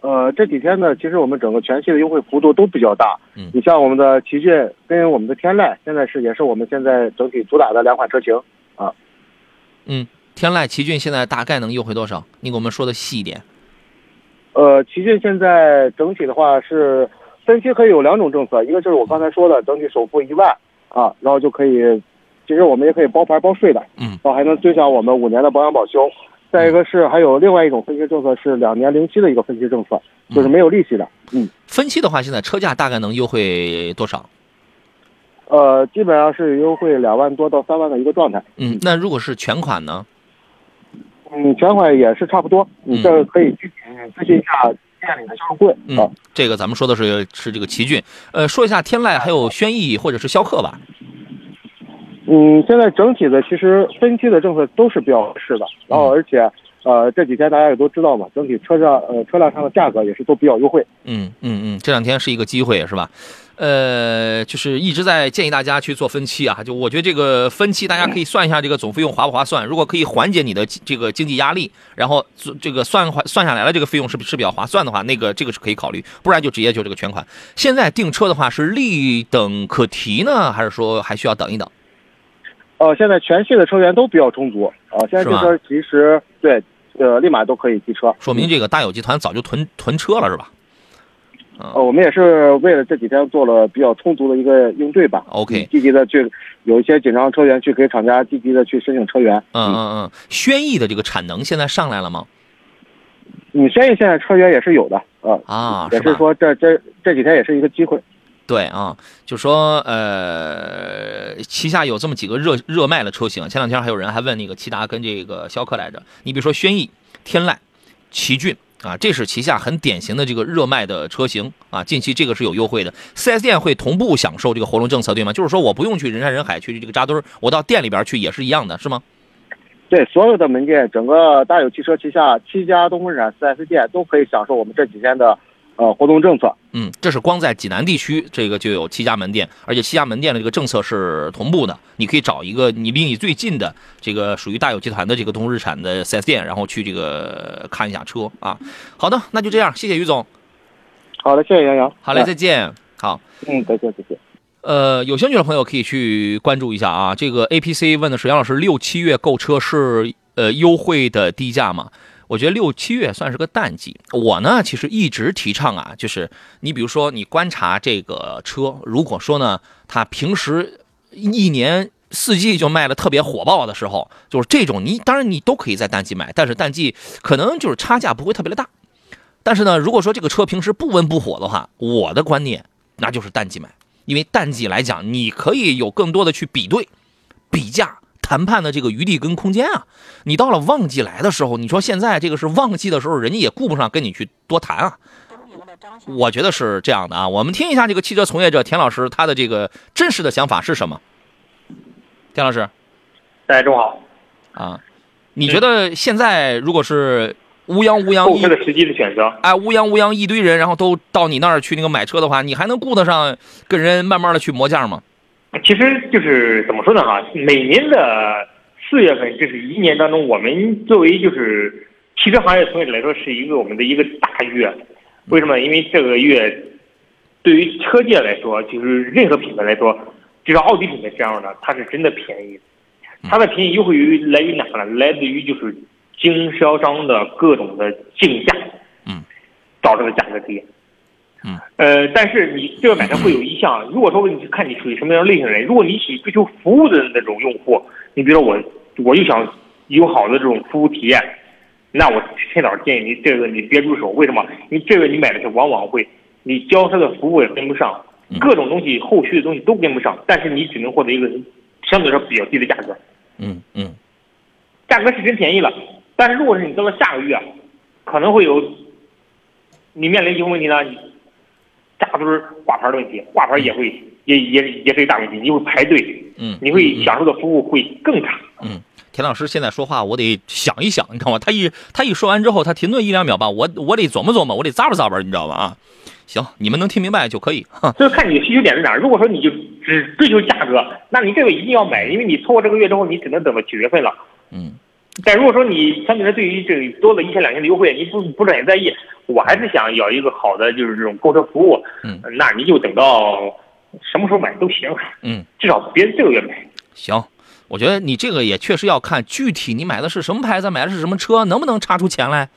Speaker 8: 呃，这几天呢，其实我们整个全系的优惠幅度都比较大。
Speaker 1: 嗯，
Speaker 8: 你像我们的奇骏跟我们的天籁，现在是也是我们现在整体主打的两款车型啊。
Speaker 1: 嗯，天籁、奇骏现在大概能优惠多少？你给我们说的细一点。
Speaker 8: 呃，奇骏现在整体的话是。分期可以有两种政策，一个就是我刚才说的整体首付一万啊，然后就可以，其实我们也可以包牌包税的，
Speaker 1: 嗯，
Speaker 8: 然后还能追上我们五年的保养保修。再一个是还有另外一种分期政策是两年零息的一个分期政策，就是没有利息的。嗯，
Speaker 1: 分期的话，现在车价大概能优惠多少？
Speaker 8: 呃，基本上是优惠两万多到三万的一个状态。
Speaker 1: 嗯，那如果是全款呢？
Speaker 8: 嗯，全款也是差不多。你这可以具体咨询一下。店里的销售柜，
Speaker 1: 嗯，这个咱们说的是是这个奇骏，呃，说一下天籁还有轩逸或者是逍客吧。
Speaker 8: 嗯，现在整体的其实分期的政策都是比较合适的，然后而且呃这几天大家也都知道嘛，整体车上呃车辆上的价格也是都比较优惠。
Speaker 1: 嗯嗯嗯，这两天是一个机会是吧？呃，就是一直在建议大家去做分期啊，就我觉得这个分期大家可以算一下这个总费用划不划算。如果可以缓解你的这个经济压力，然后这个算算下来了这个费用是是比较划算的话，那个这个是可以考虑。不然就直接就这个全款。现在订车的话是立等可提呢，还是说还需要等一等？
Speaker 8: 呃，现在全系的车源都比较充足啊，现在订车其实对呃立马都可以提车，
Speaker 1: 说明这个大有集团早就囤囤车了是吧？
Speaker 8: 呃，我们也是为了这几天做了比较充足的一个应对吧。
Speaker 1: OK，
Speaker 8: 积极的去有一些紧张车源去给厂家积极的去申请车源。
Speaker 1: 嗯嗯嗯，轩逸的这个产能现在上来了吗？
Speaker 8: 你轩逸现在车源也是有的啊
Speaker 1: 啊，
Speaker 8: 也是说这这这几天也是一个机会。
Speaker 1: 对啊，就说呃，旗下有这么几个热热卖的车型。前两天还有人还问那个骐达跟这个逍客来着。你比如说轩逸、天籁、奇骏。啊，这是旗下很典型的这个热卖的车型啊，近期这个是有优惠的，4S 店会同步享受这个活动政策，对吗？就是说我不用去人山人海去这个扎堆儿，我到店里边去也是一样的，是吗？
Speaker 8: 对，所有的门店，整个大有汽车旗下七家东风日产 4S 店都可以享受我们这几天的。呃，活动政策，
Speaker 1: 嗯，这是光在济南地区，这个就有七家门店，而且七家门店的这个政策是同步的。你可以找一个你离你最近的这个属于大有集团的这个东日产的 4S 店，然后去这个看一下车啊。好的，那就这样，谢谢于总。
Speaker 8: 好的，谢谢杨洋。
Speaker 1: 好嘞，再见。好，
Speaker 8: 嗯，再见，再见。
Speaker 1: 呃，有兴趣的朋友可以去关注一下啊。这个 APC 问的是杨老师，六七月购车是呃优惠的低价吗？我觉得六七月算是个淡季。我呢，其实一直提倡啊，就是你比如说，你观察这个车，如果说呢，它平时一年四季就卖的特别火爆的时候，就是这种你当然你都可以在淡季买，但是淡季可能就是差价不会特别的大。但是呢，如果说这个车平时不温不火的话，我的观念那就是淡季买，因为淡季来讲，你可以有更多的去比对、比价、谈判的这个余地跟空间啊。你到了旺季来的时候，你说现在这个是旺季的时候，人家也顾不上跟你去多谈啊。我觉得是这样的啊，我们听一下这个汽车从业者田老师他的这个真实的想法是什么？田老师
Speaker 2: 大家中午好。
Speaker 1: 啊，你觉得现在如果是乌泱乌泱一
Speaker 2: 购车的时机的选择，
Speaker 1: 哎乌泱乌泱一堆人，然后都到你那儿去那个买车的话，你还能顾得上跟人慢慢的去磨价吗？
Speaker 2: 其实就是怎么说呢哈，每年的四月份，这是一年当中我们作为就是汽车行业从业者来说，是一个我们的一个大月。为什么？因为这个月对于车界来说，就是任何品牌来说，就是奥迪品牌这样的，它是真的便宜。它的便宜优惠于来于哪呢？来自于就是经销商的各种的竞价，
Speaker 1: 嗯，
Speaker 2: 导致的价格低。
Speaker 1: 嗯，
Speaker 2: 呃，但是你这个买车会有一项，如果说你看你属于什么样类型的人，如果你喜追求服务的那种用户，你比如说我，我就想有好的这种服务体验，那我趁早建议你这个你别入手，为什么？因为这个你买的车往往会，你交车的服务也跟不上，各种东西后续的东西都跟不上，但是你只能获得一个相对来说比较低的价格，
Speaker 1: 嗯嗯
Speaker 2: 价格是真便宜了。但是如果是你到了下个月，啊可能会有你面临一个问题呢，你扎堆儿挂牌的问题，挂牌也会也也也是一大问题，你会排队，
Speaker 1: 嗯
Speaker 2: 你会享受的服务会更差。
Speaker 1: 嗯，田老师现在说话我得想一想，你知道吗？他一他一说完之后，他停顿一两秒吧，我我得琢磨琢磨，我得咂巴咂巴，你知道吧？啊，行，你们能听明白就可以。哈，
Speaker 2: 就是看你的需求点在哪儿。如果说你就只追求价格，那你这个一定要买，因为你错过这个月之后，你只能等到九月份了。
Speaker 1: 嗯
Speaker 2: 但如果说你相对来对于这个多了一千两千的优惠，你不不是很在意，我还是想要一个好的就是这种购车服务，
Speaker 1: 嗯
Speaker 2: 那你就等到什么时候买都行，
Speaker 1: 嗯，
Speaker 2: 至少别这个月买。
Speaker 1: 行。我觉得你这个也确实要看具体你买的是什么牌子，买的是什么车，能不能差出钱来，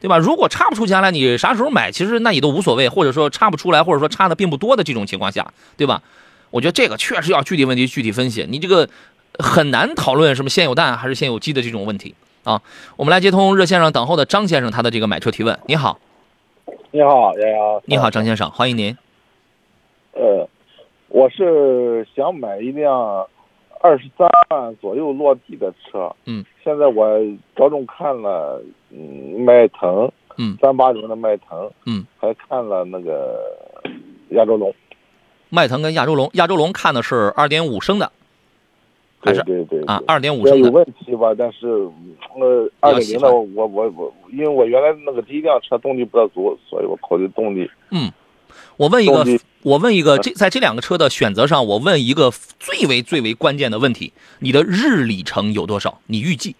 Speaker 1: 对吧？如果差不出钱来，你啥时候买，其实那也都无所谓，或者说差不出来，或者说差的并不多的这种情况下，对吧？我觉得这个确实要具体问题具体分析，你这个很难讨论什么先有蛋还是先有鸡的这种问题啊。我们来接通热线上等候的张先生他的这个买车提问。你好，
Speaker 9: 你好，瑶瑶。
Speaker 1: 你好，张先生，欢迎您。
Speaker 9: 呃，我是想买一辆二十三万左右落地的车。
Speaker 1: 嗯。
Speaker 9: 现在我着重看了，嗯，迈腾。
Speaker 1: 嗯。
Speaker 9: 三八零的迈腾。
Speaker 1: 嗯。
Speaker 9: 还看了那个亚洲龙。
Speaker 1: 迈腾跟亚洲龙，亚洲龙看的是二点五升的，还是
Speaker 9: 对对对
Speaker 1: 啊，二点五升的有。
Speaker 9: 问题吧，但是呃，二点零的我我我，因为我原来那个第一辆车动力不大足，所以我考虑动力。
Speaker 1: 嗯，我问一个，我问一个，这在这两个车的选择上，我问一个最为最为关键的问题：你的日里程有多少？你预计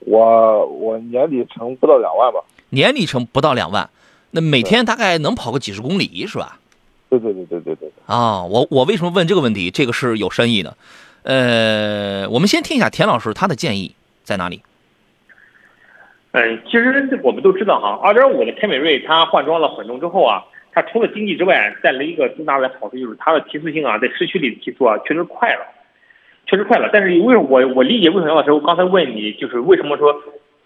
Speaker 9: 我我年里程不到两万吧？
Speaker 1: 年里程不到两万，那每天大概能跑个几十公里是吧？
Speaker 9: 对对对对对对。
Speaker 1: 啊，我我为什么问这个问题？这个是有深意的。呃，我们先听一下田老师他的建议在哪里？
Speaker 2: 嗯，其实我们都知道哈，二点五的凯美瑞它换装了混动之后啊，它除了经济之外，带来一个最大的好处就是它的提速性啊，在市区里的提速啊，确实快了，确实快了。但是为什么我我理解为什么老师我刚才问你，就是为什么说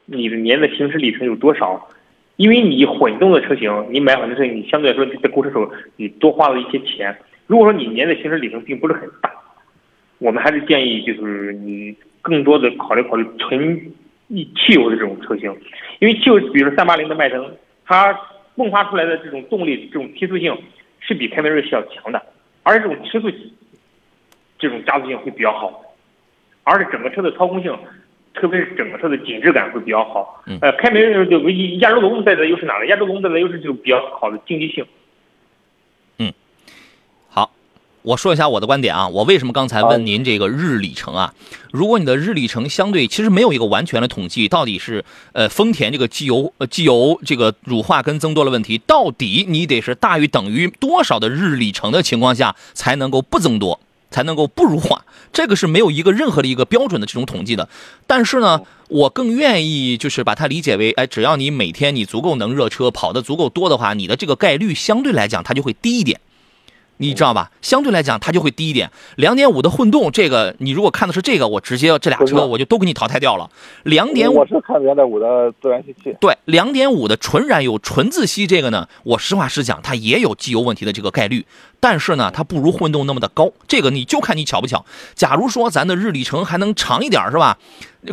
Speaker 2: 你的年的行驶里程有多少？因为你混动的车型，你买混动车型，你相对来说在购车时候你多花了一些钱。如果说你年的行驶里程并不是很大，我们还是建议就是你更多的考虑考虑纯汽油的这种车型，因为汽油，比如说三八零的迈腾，它迸发出来的这种动力、这种提速性是比凯美瑞是要强的，而且这种提速这种加速性会比较好，而且整个车的操控性，特别是整个车的紧致感会比较好。呃，凯美瑞就唯一亚洲龙带来的优势哪呢？亚洲龙带来的优势就是比较好的经济性。
Speaker 1: 好，我说一下我的观点啊，我为什么刚才问您这个日里程啊？如果你的日里程相对其实没有一个完全的统计，到底是呃丰田这个机油呃机油这个乳化跟增多的问题，到底你得是大于等于多少的日里程的情况下才能够不增多，才能够不乳化？这个是没有一个任何的一个标准的这种统计的。但是呢，我更愿意就是把它理解为，哎，只要你每天你足够能热车，跑的足够多的话，你的这个概率相对来讲它就会低一点。你知道吧？相对来讲，它就会低一点。两点五的混动，这个你如果看的是这个，我直接这俩车我就都给你淘汰掉了。两点五
Speaker 9: 我是看两点五的自然吸气。
Speaker 1: 对，两点五的纯燃油纯自吸这个呢，我实话实讲，它也有机油问题的这个概率，但是呢，它不如混动那么的高。这个你就看你巧不巧。假如说咱的日里程还能长一点，是吧？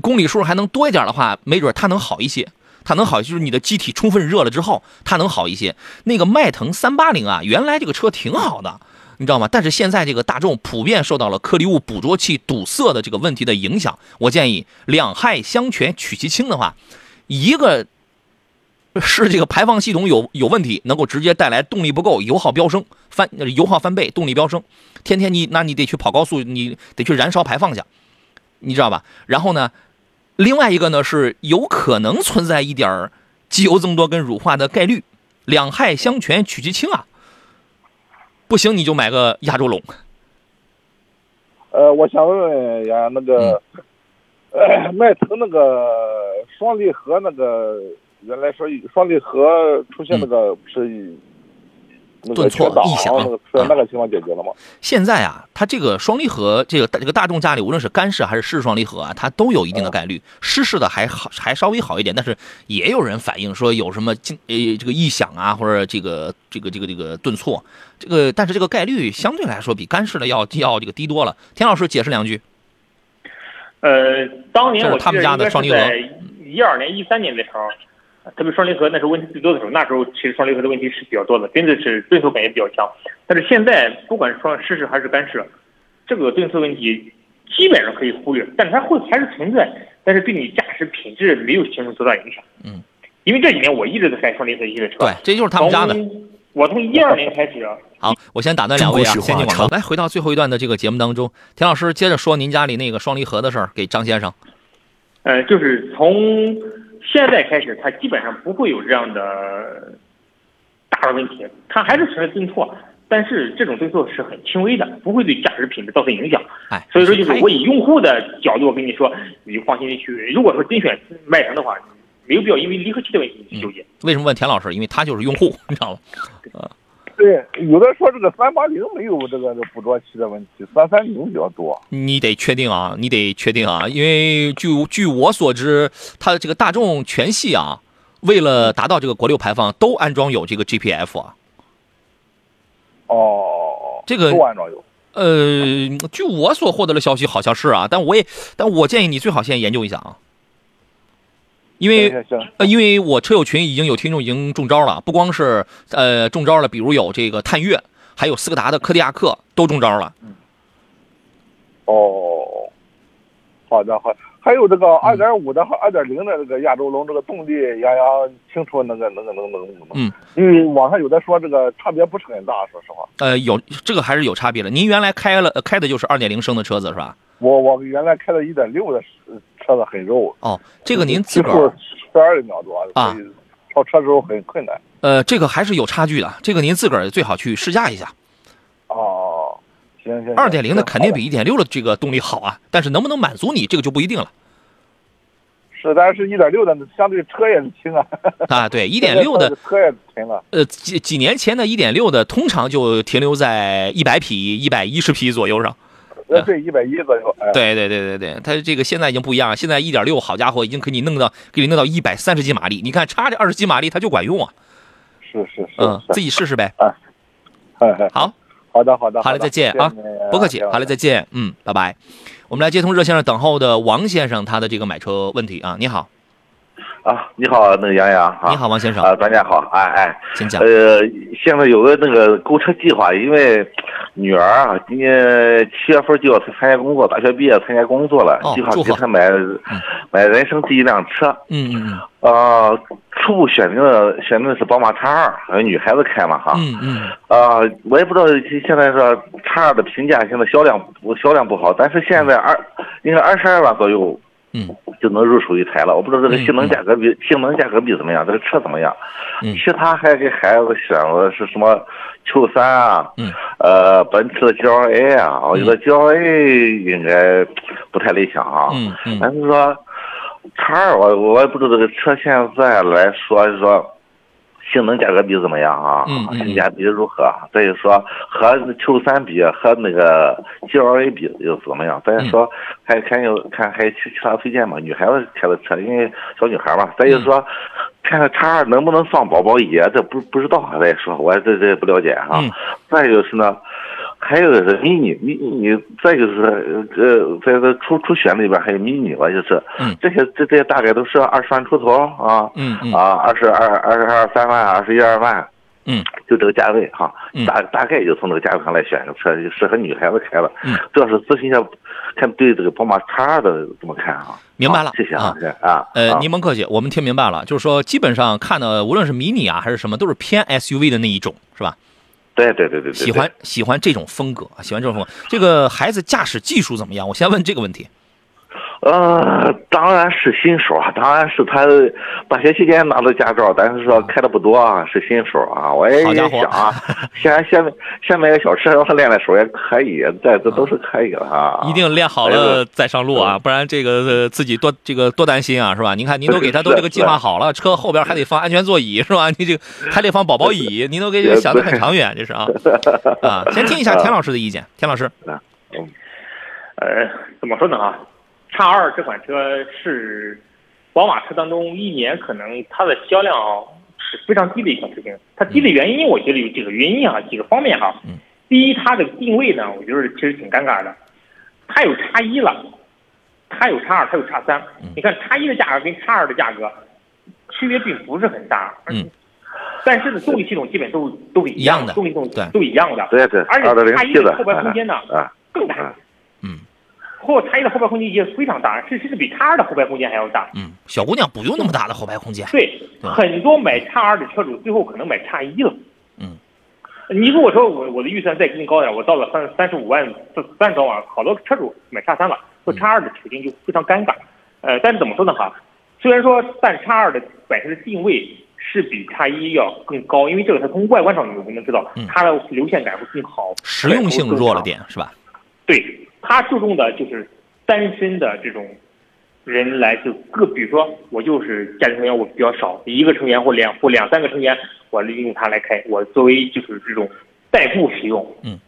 Speaker 1: 公里数还能多一点的话，没准它能好一些。它能好，就是你的机体充分热了之后，它能好一些。那个迈腾三八零啊，原来这个车挺好的，你知道吗？但是现在这个大众普遍受到了颗粒物捕捉器堵塞的这个问题的影响。我建议两害相权取其轻的话，一个是这个排放系统有有问题，能够直接带来动力不够、油耗飙升、翻油耗翻倍、动力飙升。天天你那你得去跑高速，你得去燃烧排放去，你知道吧？然后呢，另外一个呢是有可能存在一点儿机油增多跟乳化的概率，两害相权取其轻啊。不行你就买个亚洲龙，
Speaker 9: 呃，我想问问呀，那个、呃迈腾那个双离合那个，原来说双离合出现那个不是那个
Speaker 1: 顿挫异响
Speaker 9: 那个是
Speaker 1: 啊
Speaker 9: 那个情况解决了吗？
Speaker 1: 现在啊，它这个双离合，这个这个大众家里无论是干式还是湿式双离合啊，它都有一定的概率。湿式的还好，还稍微好一点，但是也有人反映说有什么静呃这个异响啊，或者这个这个这个这个顿挫，这个但是这个概率相对来说比干式的要要这个低多了。田老师解释两句。
Speaker 2: 呃，当年我记得
Speaker 1: 他们家的
Speaker 2: 应该
Speaker 1: 双离合
Speaker 2: 是在一二年、一三年的时候，特别双离合那时候问题最多的时候，那时候其实双离合的问题是比较多的，真的是顿挫感也比较强。但是现在不管是双湿式还是干式，这个顿挫问题基本上可以忽略，但是它会还是存在，但是对你驾驶品质没有形成多大影响。
Speaker 1: 嗯，
Speaker 2: 因为这几年我一直在开双离合系的车，
Speaker 1: 对，这就是他们家的。
Speaker 2: 我从一二年开始，
Speaker 1: 好，我先打断两位啊，先进广告。来，回到最后一段的这个节目当中，田老师接着说您家里那个双离合的事儿，给张先生。
Speaker 2: 呃，就是从现在开始，它基本上不会有这样的大的问题，它还是存在顿挫，但是这种顿挫是很轻微的，不会对驾驶品质造成影响。
Speaker 1: 哎，
Speaker 2: 所以说，就是我以用户的角度，我跟你说，你就放心的去。如果说真选迈腾的话，没有必要因为离合器的问题去纠结。
Speaker 1: 为什么问田老师？因为他就是用户，你知道吗？
Speaker 9: 对，有的说这个三八零没有这个捕捉器的问题，三三零比较多。
Speaker 1: 你得确定啊，你得确定啊，因为据据我所知，它的这个大众全系啊，为了达到这个国六排放，都安装有这个 GPF 啊。
Speaker 9: 哦，
Speaker 1: 这个
Speaker 9: 都安装有。
Speaker 1: 呃，据我所获得的消息，好像是啊，但我也，但我建议你最好先研究一下啊，因为因为我车友群已经有听众已经中招了，不光是呃中招了，比如有这个探岳，还有斯柯达的柯迪亚克都中招了。
Speaker 9: 哦，好的好的，还有这个二点五的和二点零的这个亚洲龙，这个动力杨洋清楚那个那个那个那个那个。
Speaker 1: 嗯，
Speaker 9: 因为网上有的说这个差别不是很大，说实话。
Speaker 1: 呃，有这个还是有差别的。您原来开了、呃开的就是二点零升的车子是吧？
Speaker 9: 我我原来开的一点六的车子很肉，
Speaker 1: 哦，这个您自个儿
Speaker 9: 十二秒多
Speaker 1: 啊
Speaker 9: 超车时候很困难。
Speaker 1: 呃，这个还是有差距的，这个您自个儿最好去试驾一下。
Speaker 9: 哦，行行。
Speaker 1: 二点零的肯定比
Speaker 9: 好
Speaker 1: 一点六的这个动力好啊，但是能不能满足你，这个就不一定了
Speaker 9: 是，但是一点六的相对车也是轻啊。
Speaker 1: 啊。对，一点六的，
Speaker 9: 车也沉了。
Speaker 1: 呃，几几年前的一点六的，通常就停留在一百匹、一百一十匹左右上。
Speaker 9: 呃，对，一百一左右。哎，
Speaker 1: 对对对对对，它这个现在已经不一样了，现在一点六，好家伙，已经给你弄到给你弄到一百三十几马力，你看差这二十几马力它就管用啊。
Speaker 9: 是是是。
Speaker 1: 嗯，自己试试呗。
Speaker 9: 哎哎，
Speaker 1: 好，
Speaker 9: 好的好的。
Speaker 1: 好嘞，
Speaker 9: 的
Speaker 1: 再见啊不客气。好嘞，再见。嗯，拜拜。我们来接通热线上等候的王先生，他的这个买车问题啊，你好，
Speaker 10: 啊，你好，那个杨洋啊，
Speaker 1: 你好，王先生，
Speaker 10: 啊，专家好，哎哎，
Speaker 1: 请讲。
Speaker 10: 呃，现在有个那个购车计划，因为女儿啊，今年七月份就要去参加工作，大学毕业参加工作了，
Speaker 1: 哦
Speaker 10: 计划给她买、买人生第一辆车，
Speaker 1: 嗯嗯嗯。
Speaker 10: 呃，初步选定的选定的是宝马叉二，还有女孩子开嘛哈，
Speaker 1: 嗯嗯。
Speaker 10: 啊、我也不知道现在说叉二的评价现在销量不销量不好，但是现在二应该二十二万左右
Speaker 1: 嗯
Speaker 10: 就能入手一台了。我不知道这个
Speaker 1: 嗯
Speaker 10: 性能价格比、性能价格比怎么样，这个车怎么样？
Speaker 1: 嗯
Speaker 10: 其他还给孩子选了是什么 Q 三啊，
Speaker 1: 嗯
Speaker 10: 呃，奔驰的 GLA 啊，我觉得 GLA 应该不太理想啊。
Speaker 1: 嗯嗯
Speaker 10: 但是说叉二，我我也不知道这个车现在来说是说性能价格比怎么样啊？
Speaker 1: 嗯嗯
Speaker 10: 性价比如何？再就说和 Q 三比，和那个 GLA 比又怎么样？再
Speaker 1: 就
Speaker 10: 说还还有看还有其其他推荐吗？女孩子开的车，因为小女孩嘛。再就说看看叉二能不能放宝宝椅，这不不知道啊。再说我这这不了解哈、
Speaker 1: 嗯
Speaker 10: 再就是呢。还有就是迷你，迷你，再就是呃，在这初初选里边还有迷你吧，就是，
Speaker 1: 嗯。
Speaker 10: 这些这这些大概都是二十万出头啊，
Speaker 1: 嗯嗯。
Speaker 10: 啊，二十二、二十二三万、二十一二万，
Speaker 1: 嗯，
Speaker 10: 就这个价位哈，
Speaker 1: 嗯。
Speaker 10: 大大概就从这个价位上来选个车，就适合女孩子开了。
Speaker 1: 嗯，
Speaker 10: 主要是咨询一下，看对这个宝马叉二的怎么看啊？
Speaker 1: 明白了。
Speaker 10: 谢谢
Speaker 1: 啊
Speaker 10: 谢谢啊。
Speaker 1: 呃，
Speaker 10: 啊。
Speaker 1: 您甭客气，我们听明白了，就是说基本上看的无论是迷你啊还是什么，都是偏 SUV 的那一种，是吧？
Speaker 10: 对对对对，
Speaker 1: 喜欢喜欢这种风格，喜欢这种风格。这个孩子驾驶技术怎么样？我先问这个问题。
Speaker 10: 呃，当然是新手啊，当然是他大学期间拿的驾照，但是说开的不多啊，是新手啊。我也
Speaker 1: 好家伙
Speaker 10: 想啊，先先先买个小车让他练练手也可以，这这都是可以的啊。
Speaker 1: 一定练好了再上路啊，不然这个呃自己多这个多担心啊，是吧？您看您都给他都这个计划好了，车后边还得放安全座椅，是吧？你这个还得放宝宝椅，您都给这个想的很长远，这是啊 啊。先听一下田老师的意见，田老师。
Speaker 2: 嗯呃，怎么说呢啊？叉二这款车是宝马车当中一年可能它的销量是非常低的一款车型。它低的原因，我觉得有几个原因啊，几个方面哈。
Speaker 1: 嗯。
Speaker 2: 第一，它的定位呢，我觉得其实挺尴尬的。它有叉一了，它有叉二，它有叉三。
Speaker 1: 嗯
Speaker 2: 你看叉一的价格跟叉二的价格区别并不是很大。
Speaker 1: 嗯。
Speaker 2: 但是呢，动力系统基本都都是一样
Speaker 1: 的
Speaker 2: 动力系统
Speaker 1: 对
Speaker 2: 都一样的。
Speaker 10: 对对，
Speaker 2: 而且叉一的后排空间呢
Speaker 10: 啊
Speaker 2: 更大。
Speaker 1: 嗯。
Speaker 2: 后叉一的后排空间也非常大，甚至比叉二的后排空间还要大。
Speaker 1: 嗯，小姑娘不用那么大的后排空间。
Speaker 2: 对，
Speaker 1: 对
Speaker 2: 很多买叉二的车主最后可能买叉一了。
Speaker 1: 嗯。
Speaker 2: 你如果说我我的预算再更高点，我到了三三十五万、三十多万，好多车主买叉三了，做叉二的处境就非常尴尬。呃，但是怎么说呢哈？虽然说，但叉二的本身的定位是比叉一要更高，因为这个它从外观上你能知道，它的流线感会更好，
Speaker 1: 嗯实用性弱了点，是吧？
Speaker 2: 对，它注重的就是单身的这种人来就各，比如说我就是家庭成员我比较少，一个成员或两或两三个成员，我利用它来开，我作为就是这种代步使用。
Speaker 1: 嗯。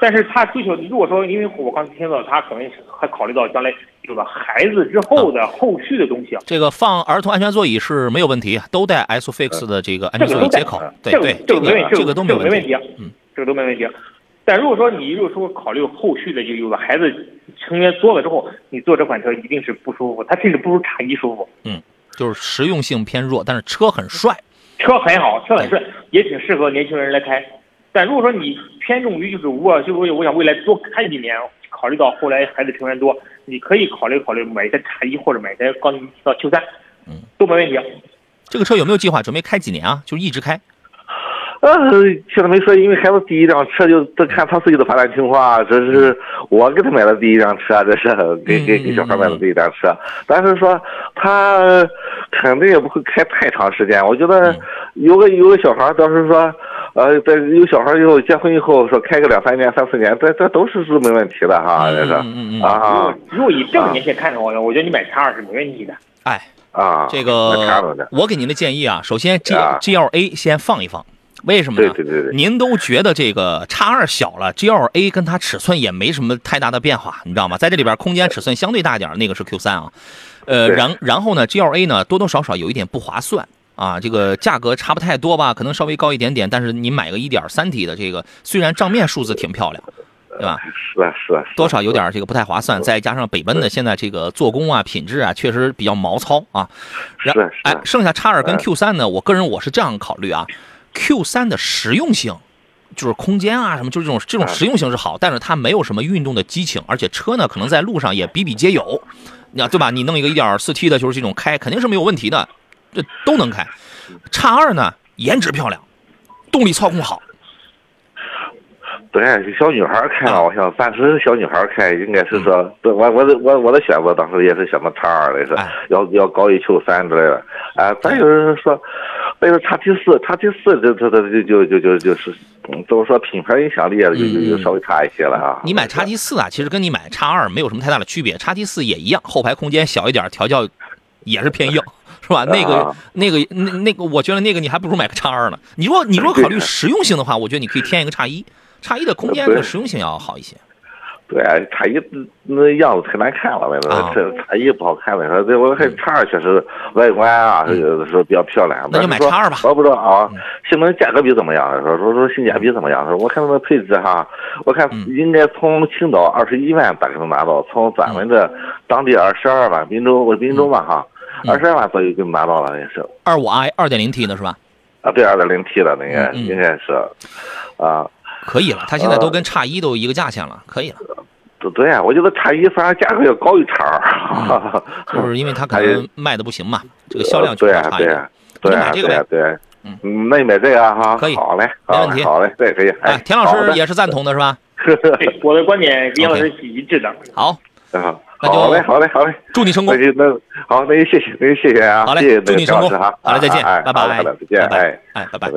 Speaker 2: 但是他追求，如果说因为我刚才听到他可能还考虑到将来有了孩子之后的后续的东西啊。
Speaker 1: 这个放儿童安全座椅是没有问题，都带 ISOFIX 的这个安全座椅接口。对
Speaker 2: 这个
Speaker 1: 对，
Speaker 2: 这个没问题，
Speaker 1: 这个都没问
Speaker 2: 题。
Speaker 1: 嗯，
Speaker 2: 这个都没问题。但如果说你如果说考虑后续的，就有了孩子成员多了之后，你坐这款车一定是不舒服，它甚至不如叉一舒服。
Speaker 1: 嗯，就是实用性偏弱，但是车很帅，
Speaker 2: 车很好，车很帅，也挺适合年轻人来开。但如果说你偏重于就是我就是我想未来多开几年，考虑到后来孩子成员多，你可以考虑考虑买一台叉一或者买一台刚提到 Q 三，
Speaker 1: 嗯，
Speaker 2: 都没问题。
Speaker 1: 这个车有没有计划准备开几年啊？就一直开？
Speaker 10: 呃，现在没说，因为孩子第一辆车就得看他自己的发展情况啊。这是我给他买的第一辆车，这是给给给小孩买的第一辆车。但是说他肯定也不会开太长时间。我觉得有个有个小孩，到时候说，呃，在有小孩以后结婚以后，说开个两三年、三四年，这这都是是没问题的哈，这是啊。
Speaker 2: 如果以这个年限看的话，我觉得你买叉二是没问题的。
Speaker 1: 哎，
Speaker 10: 啊，
Speaker 1: 这
Speaker 10: 个
Speaker 1: 我给您的建议啊，首先 G
Speaker 10: 啊
Speaker 1: G L A 先放一放。为什么呢？
Speaker 10: 对对对对，
Speaker 1: 您都觉得这个叉二小了，G L A 跟它尺寸也没什么太大的变化，你知道吗？在这里边空间尺寸相对大点，那个是 Q 三啊，呃，然然后呢，G L A 呢多多少少有一点不划算啊，这个价格差不太多吧，可能稍微高一点点，但是你买个一点三 T 的这个，虽然账面数字挺漂亮，对吧？
Speaker 10: 是啊是啊，
Speaker 1: 多少有点这个不太划算，再加上北奔的现在这个做工啊、品质啊，确实比较毛糙啊。然
Speaker 10: 是
Speaker 1: 哎，剩下叉二跟 Q 三呢，我个人我是这样考虑啊。Q 三的实用性，就是空间啊什么，就是这种这种实用性是好，但是它没有什么运动的激情，而且车呢可能在路上也比比皆有，你对吧？你弄一个 1.4T 的，就是这种开肯定是没有问题的，这都能开。叉二呢，颜值漂亮，动力操控好。
Speaker 10: 对，小女孩开了，我想暂时小女孩开，应该是说，对我我的我我的选择当时也是选择叉二的，是要要高于 Q 三之类的。啊，再有人说，为了叉 T 四，叉 T 四这这这就就就就是，嗯，怎么说品牌影响力就就就稍微差一些了啊。
Speaker 1: 你买叉 T 四啊，其实跟你买叉二没有什么太大的区别，叉 T 四也一样，后排空间小一点，调教也是偏硬。是吧？那个
Speaker 10: 啊
Speaker 1: 那个那那个，我觉得那个你还不如买个叉二呢。你如果你如果考虑实用性的话，我觉得你可以添一个叉一，叉一的空间
Speaker 10: 对
Speaker 1: 和实用性要好一些。
Speaker 10: 对啊，叉一那样子太难看了，我
Speaker 1: 啊
Speaker 10: 说这叉一不好看了。说这我看叉二确实外观啊，有的时候比较漂亮。
Speaker 1: 嗯那就买叉二吧嗯
Speaker 10: 我不知道啊，性能价格比怎么样？说说说性价比怎么样？说我看那个配置哈，我看
Speaker 1: 嗯
Speaker 10: 应该从青岛二十一万大概能拿到，从咱们这当地二十二万，滨州我滨州嘛哈，
Speaker 1: 嗯
Speaker 10: 二十二万左右就拿到了也是。
Speaker 1: 二五 i 二点零 T 的是吧？
Speaker 10: 啊，对，二点零 T 的那个
Speaker 1: 嗯嗯
Speaker 10: 应该是，啊，
Speaker 1: 可以了，它现在都跟叉一都一个价钱了，可以了。
Speaker 10: 对对啊，我觉得叉一反而价格要高于叉二，
Speaker 1: 就是因为它可能卖的不行嘛，这个销量
Speaker 10: 对啊
Speaker 1: 确实差一点。
Speaker 10: 对啊对
Speaker 1: 买这个呗。
Speaker 10: 对啊对啊，
Speaker 1: 嗯。
Speaker 10: 嗯，那你买这个哈，
Speaker 1: 可以
Speaker 10: 好嘞，
Speaker 1: 没问题。
Speaker 10: 好嘞，对，可以。
Speaker 1: 哎，田老师也是赞同的是吧？
Speaker 2: 对，我的观点跟老师是一致的。
Speaker 1: 好，
Speaker 10: 啊，
Speaker 1: 那就
Speaker 10: 好嘞，好嘞，好嘞，
Speaker 1: 祝你成功。
Speaker 10: 那。就那好，那就谢谢，那就谢谢啊，
Speaker 1: 好嘞
Speaker 10: 谢谢
Speaker 1: 祝你成功。好嘞再见
Speaker 10: 哎
Speaker 1: 拜拜。
Speaker 10: 再见，
Speaker 1: 拜拜。
Speaker 10: 哎，
Speaker 1: 哎，拜拜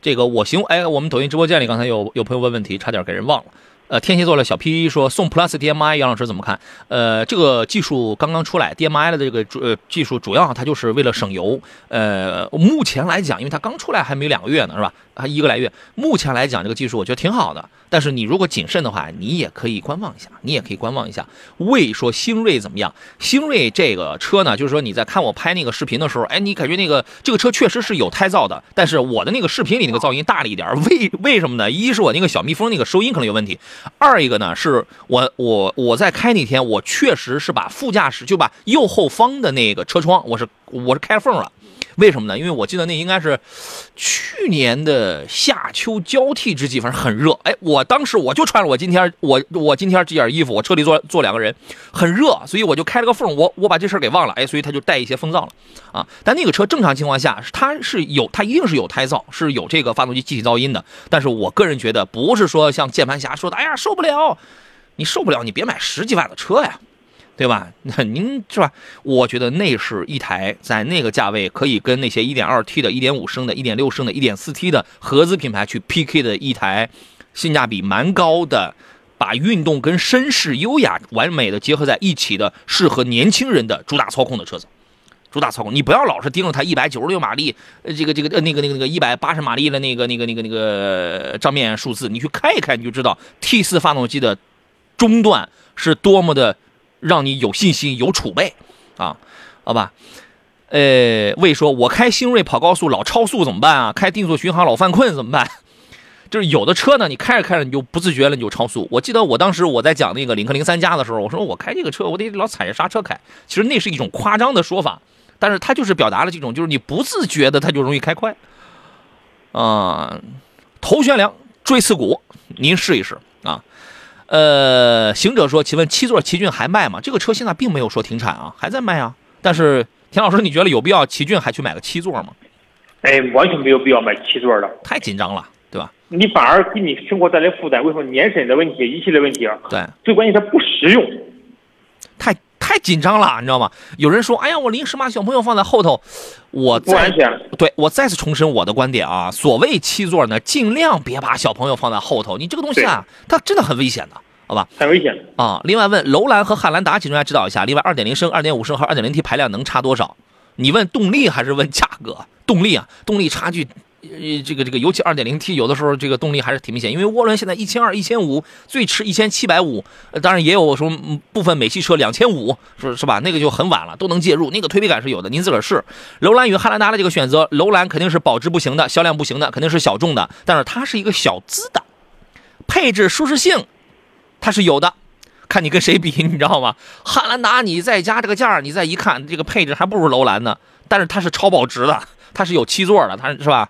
Speaker 1: 这个我行，哎，我们抖音直播间里刚才有有朋友问问题，差点给人忘了。呃，天蝎座的小 P 说送 Plus DMI，杨老师怎么看？呃，这个技术刚刚出来，DMI 的这个呃技术主要它就是为了省油。呃，目前来讲，因为它刚出来还没两个月呢，是吧？还一个来月。目前来讲，这个技术我觉得挺好的。但是你如果谨慎的话，你也可以观望一下，你也可以观望一下。魏说星瑞怎么样？星瑞这个车呢，就是说你在看我拍那个视频的时候，哎，你感觉那个这个车确实是有胎噪的，但是我的那个视频里那个噪音大了一点，为为什么呢？一是我那个小蜜蜂那个收音可能有问题，二一个呢是我我我在开那天，我确实是把副驾驶就把右后方的那个车窗，我是我是开缝了。为什么呢？因为我记得那应该是去年的夏秋交替之际，反正很热。哎，我当时我就穿了我今天我我今天这件衣服，我车里坐坐两个人，很热，所以我就开了个缝，我我把这事儿给忘了，哎，所以他就带一些风噪了啊。但那个车正常情况下，它是有它一定是有胎噪，是有这个发动机机体噪音的。但是我个人觉得，不是说像键盘侠说的，哎呀受不了，你受不了，你别买十几万的车呀。对吧？那您是吧？我觉得那是一台在那个价位可以跟那些 1.2T 的、1.5升的、1.6升的、1.4T 的合资品牌去 PK 的一台性价比蛮高的，把运动跟绅士优雅完美的结合在一起的，适合年轻人的主打操控的车子。主打操控，你不要老是盯着它一百九十六马力，呃，这个这个呃那个那个那个一百八十马力的那个那个那个那个账面数字，你去看一看，你就知道 T 四发动机的中段是多么的。让你有信心、有储备，啊，好吧？呃，魏说，我开星瑞跑高速老超速怎么办啊？开定速巡航老犯困怎么办？就是有的车呢，你开着开着你就不自觉了，你就超速。我记得我当时我在讲那个领克零三加的时候，我说我开这个车，我得老踩着刹车开。其实那是一种夸张的说法，但是它就是表达了这种，就是你不自觉的，它就容易开快。啊、头悬梁，锥刺股，您试一试啊。呃，行者说：“请问七座奇骏还卖吗？这个车现在并没有说停产啊，还在卖啊。但是田老师，你觉得有必要奇骏还去买个七座吗？
Speaker 2: 哎，完全没有必要买七座的，
Speaker 1: 太紧张了，对吧？
Speaker 2: 你反而给你生活带来负担。为什么年审的问题、一系列问题啊？
Speaker 1: 对，
Speaker 2: 最关键它不实用。
Speaker 1: 太太紧张了，你知道吗？有人说：哎呀，我临时把小朋友放在后头，我
Speaker 2: 不安全。
Speaker 1: 对我再次重申我的观点啊，所谓七座呢，尽量别把小朋友放在后头，你这个东西啊，它真的很危险的。”好吧，
Speaker 2: 很危险
Speaker 1: 啊！另外问楼兰和汉兰达，请专家指导一下。另外，二点零升、二点五升和二点零 T 排量能差多少？你问动力还是问价格？动力啊，动力差距，呃，这个这个，尤其二点零 T 有的时候这个动力还是挺明显，因为涡轮现在一千二、一千五，最迟一千七百五，当然也有说部分美系车两千五，是是吧？那个就很晚了，都能介入，那个推背感是有的，您自个儿试。楼兰与汉兰达的这个选择，楼兰肯定是保值不行的，销量不行的，肯定是小众的，但是它是一个小资的，配置舒适性它是有的。看你跟谁比，你知道吗？汉兰达你再加这个价你再一看这个配置还不如楼兰呢。但是它是超保值的，它是有七座的，它是吧？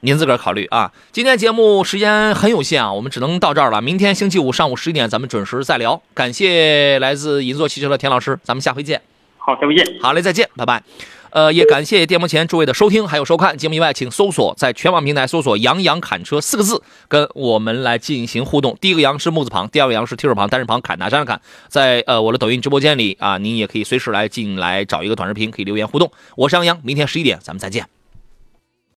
Speaker 1: 您自个儿考虑啊。今天节目时间很有限啊，我们只能到这儿了。明天星期五上午十一点咱们准时再聊。感谢来自银座汽车的田老师，咱们下回见。
Speaker 2: 好，下回见。
Speaker 1: 好嘞，再见，拜拜。呃，也感谢电幕前诸位的收听还有收看。节目以外，请搜索在全网平台搜索“杨洋侃车”四个字，跟我们来进行互动。第一个“杨”是木字旁，第二个“杨”是提手旁，单人旁，侃大山的侃。在呃我的抖音直播间里啊，您也可以随时来进来找一个短视频，可以留言互动。我是杨洋，明天十一点咱们再见。